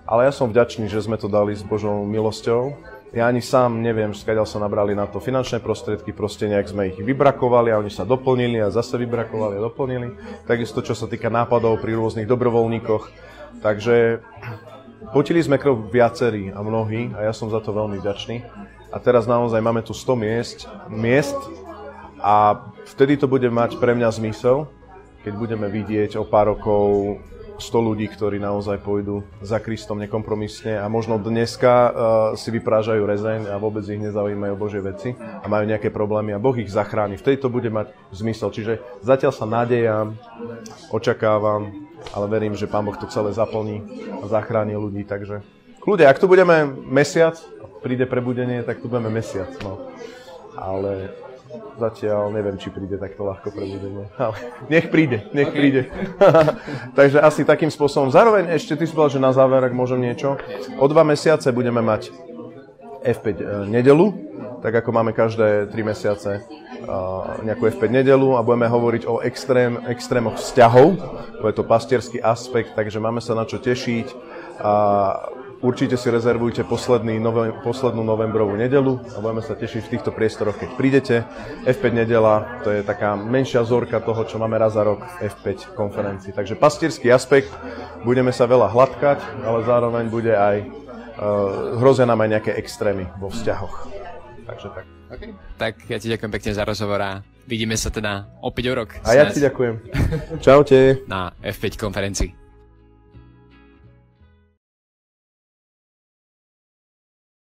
Ale ja som vďačný, že sme to dali s Božou milosťou. Ja ani sám neviem, skáďal sa nabrali na to finančné prostriedky, proste nejak sme ich vybrakovali a oni sa doplnili a zase vybrakovali a doplnili. Takisto, čo sa týka nápadov pri rôznych dobrovoľníkoch. Takže potili sme krv viacerí a mnohí a ja som za to veľmi vďačný. A teraz naozaj máme tu 100 miest, miest a vtedy to bude mať pre mňa zmysel, keď budeme vidieť o pár rokov 100 ľudí, ktorí naozaj pôjdu za Kristom nekompromisne a možno dneska uh, si vyprážajú rezeň a vôbec ich nezaujímajú Božie veci a majú nejaké problémy a Boh ich zachráni. Vtedy to bude mať zmysel. Čiže zatiaľ sa nádejam, očakávam, ale verím, že Pán Boh to celé zaplní a zachráni ľudí. Takže kľudia, ak tu budeme mesiac, príde prebudenie, tak tu budeme mesiac. No. Ale Zatiaľ neviem, či príde takto ľahko prebudenie. Ale nech príde, nech okay. príde. Takže asi takým spôsobom. Zároveň ešte ty si povedal, že na záver, ak môžem niečo. O dva mesiace budeme mať F5 e, nedelu, tak ako máme každé 3 mesiace e, nejakú F5 nedelu a budeme hovoriť o extrém, extrémoch vzťahov. Bude to pastierský aspekt, takže máme sa na čo tešiť. A Určite si rezervujte posledný nove, poslednú novembrovú nedelu a budeme sa tešiť v týchto priestoroch, keď prídete. F5 nedela, to je taká menšia zorka toho, čo máme raz za rok v F5 konferencii. Takže pastierský aspekt, budeme sa veľa hladkať, ale zároveň bude aj, uh, hrozia nám aj nejaké extrémy vo vzťahoch. Takže tak. Okay. Tak ja ti ďakujem pekne za rozhovor a vidíme sa teda opäť o rok. A ja ti ďakujem. Čaute. Na F5 konferencii.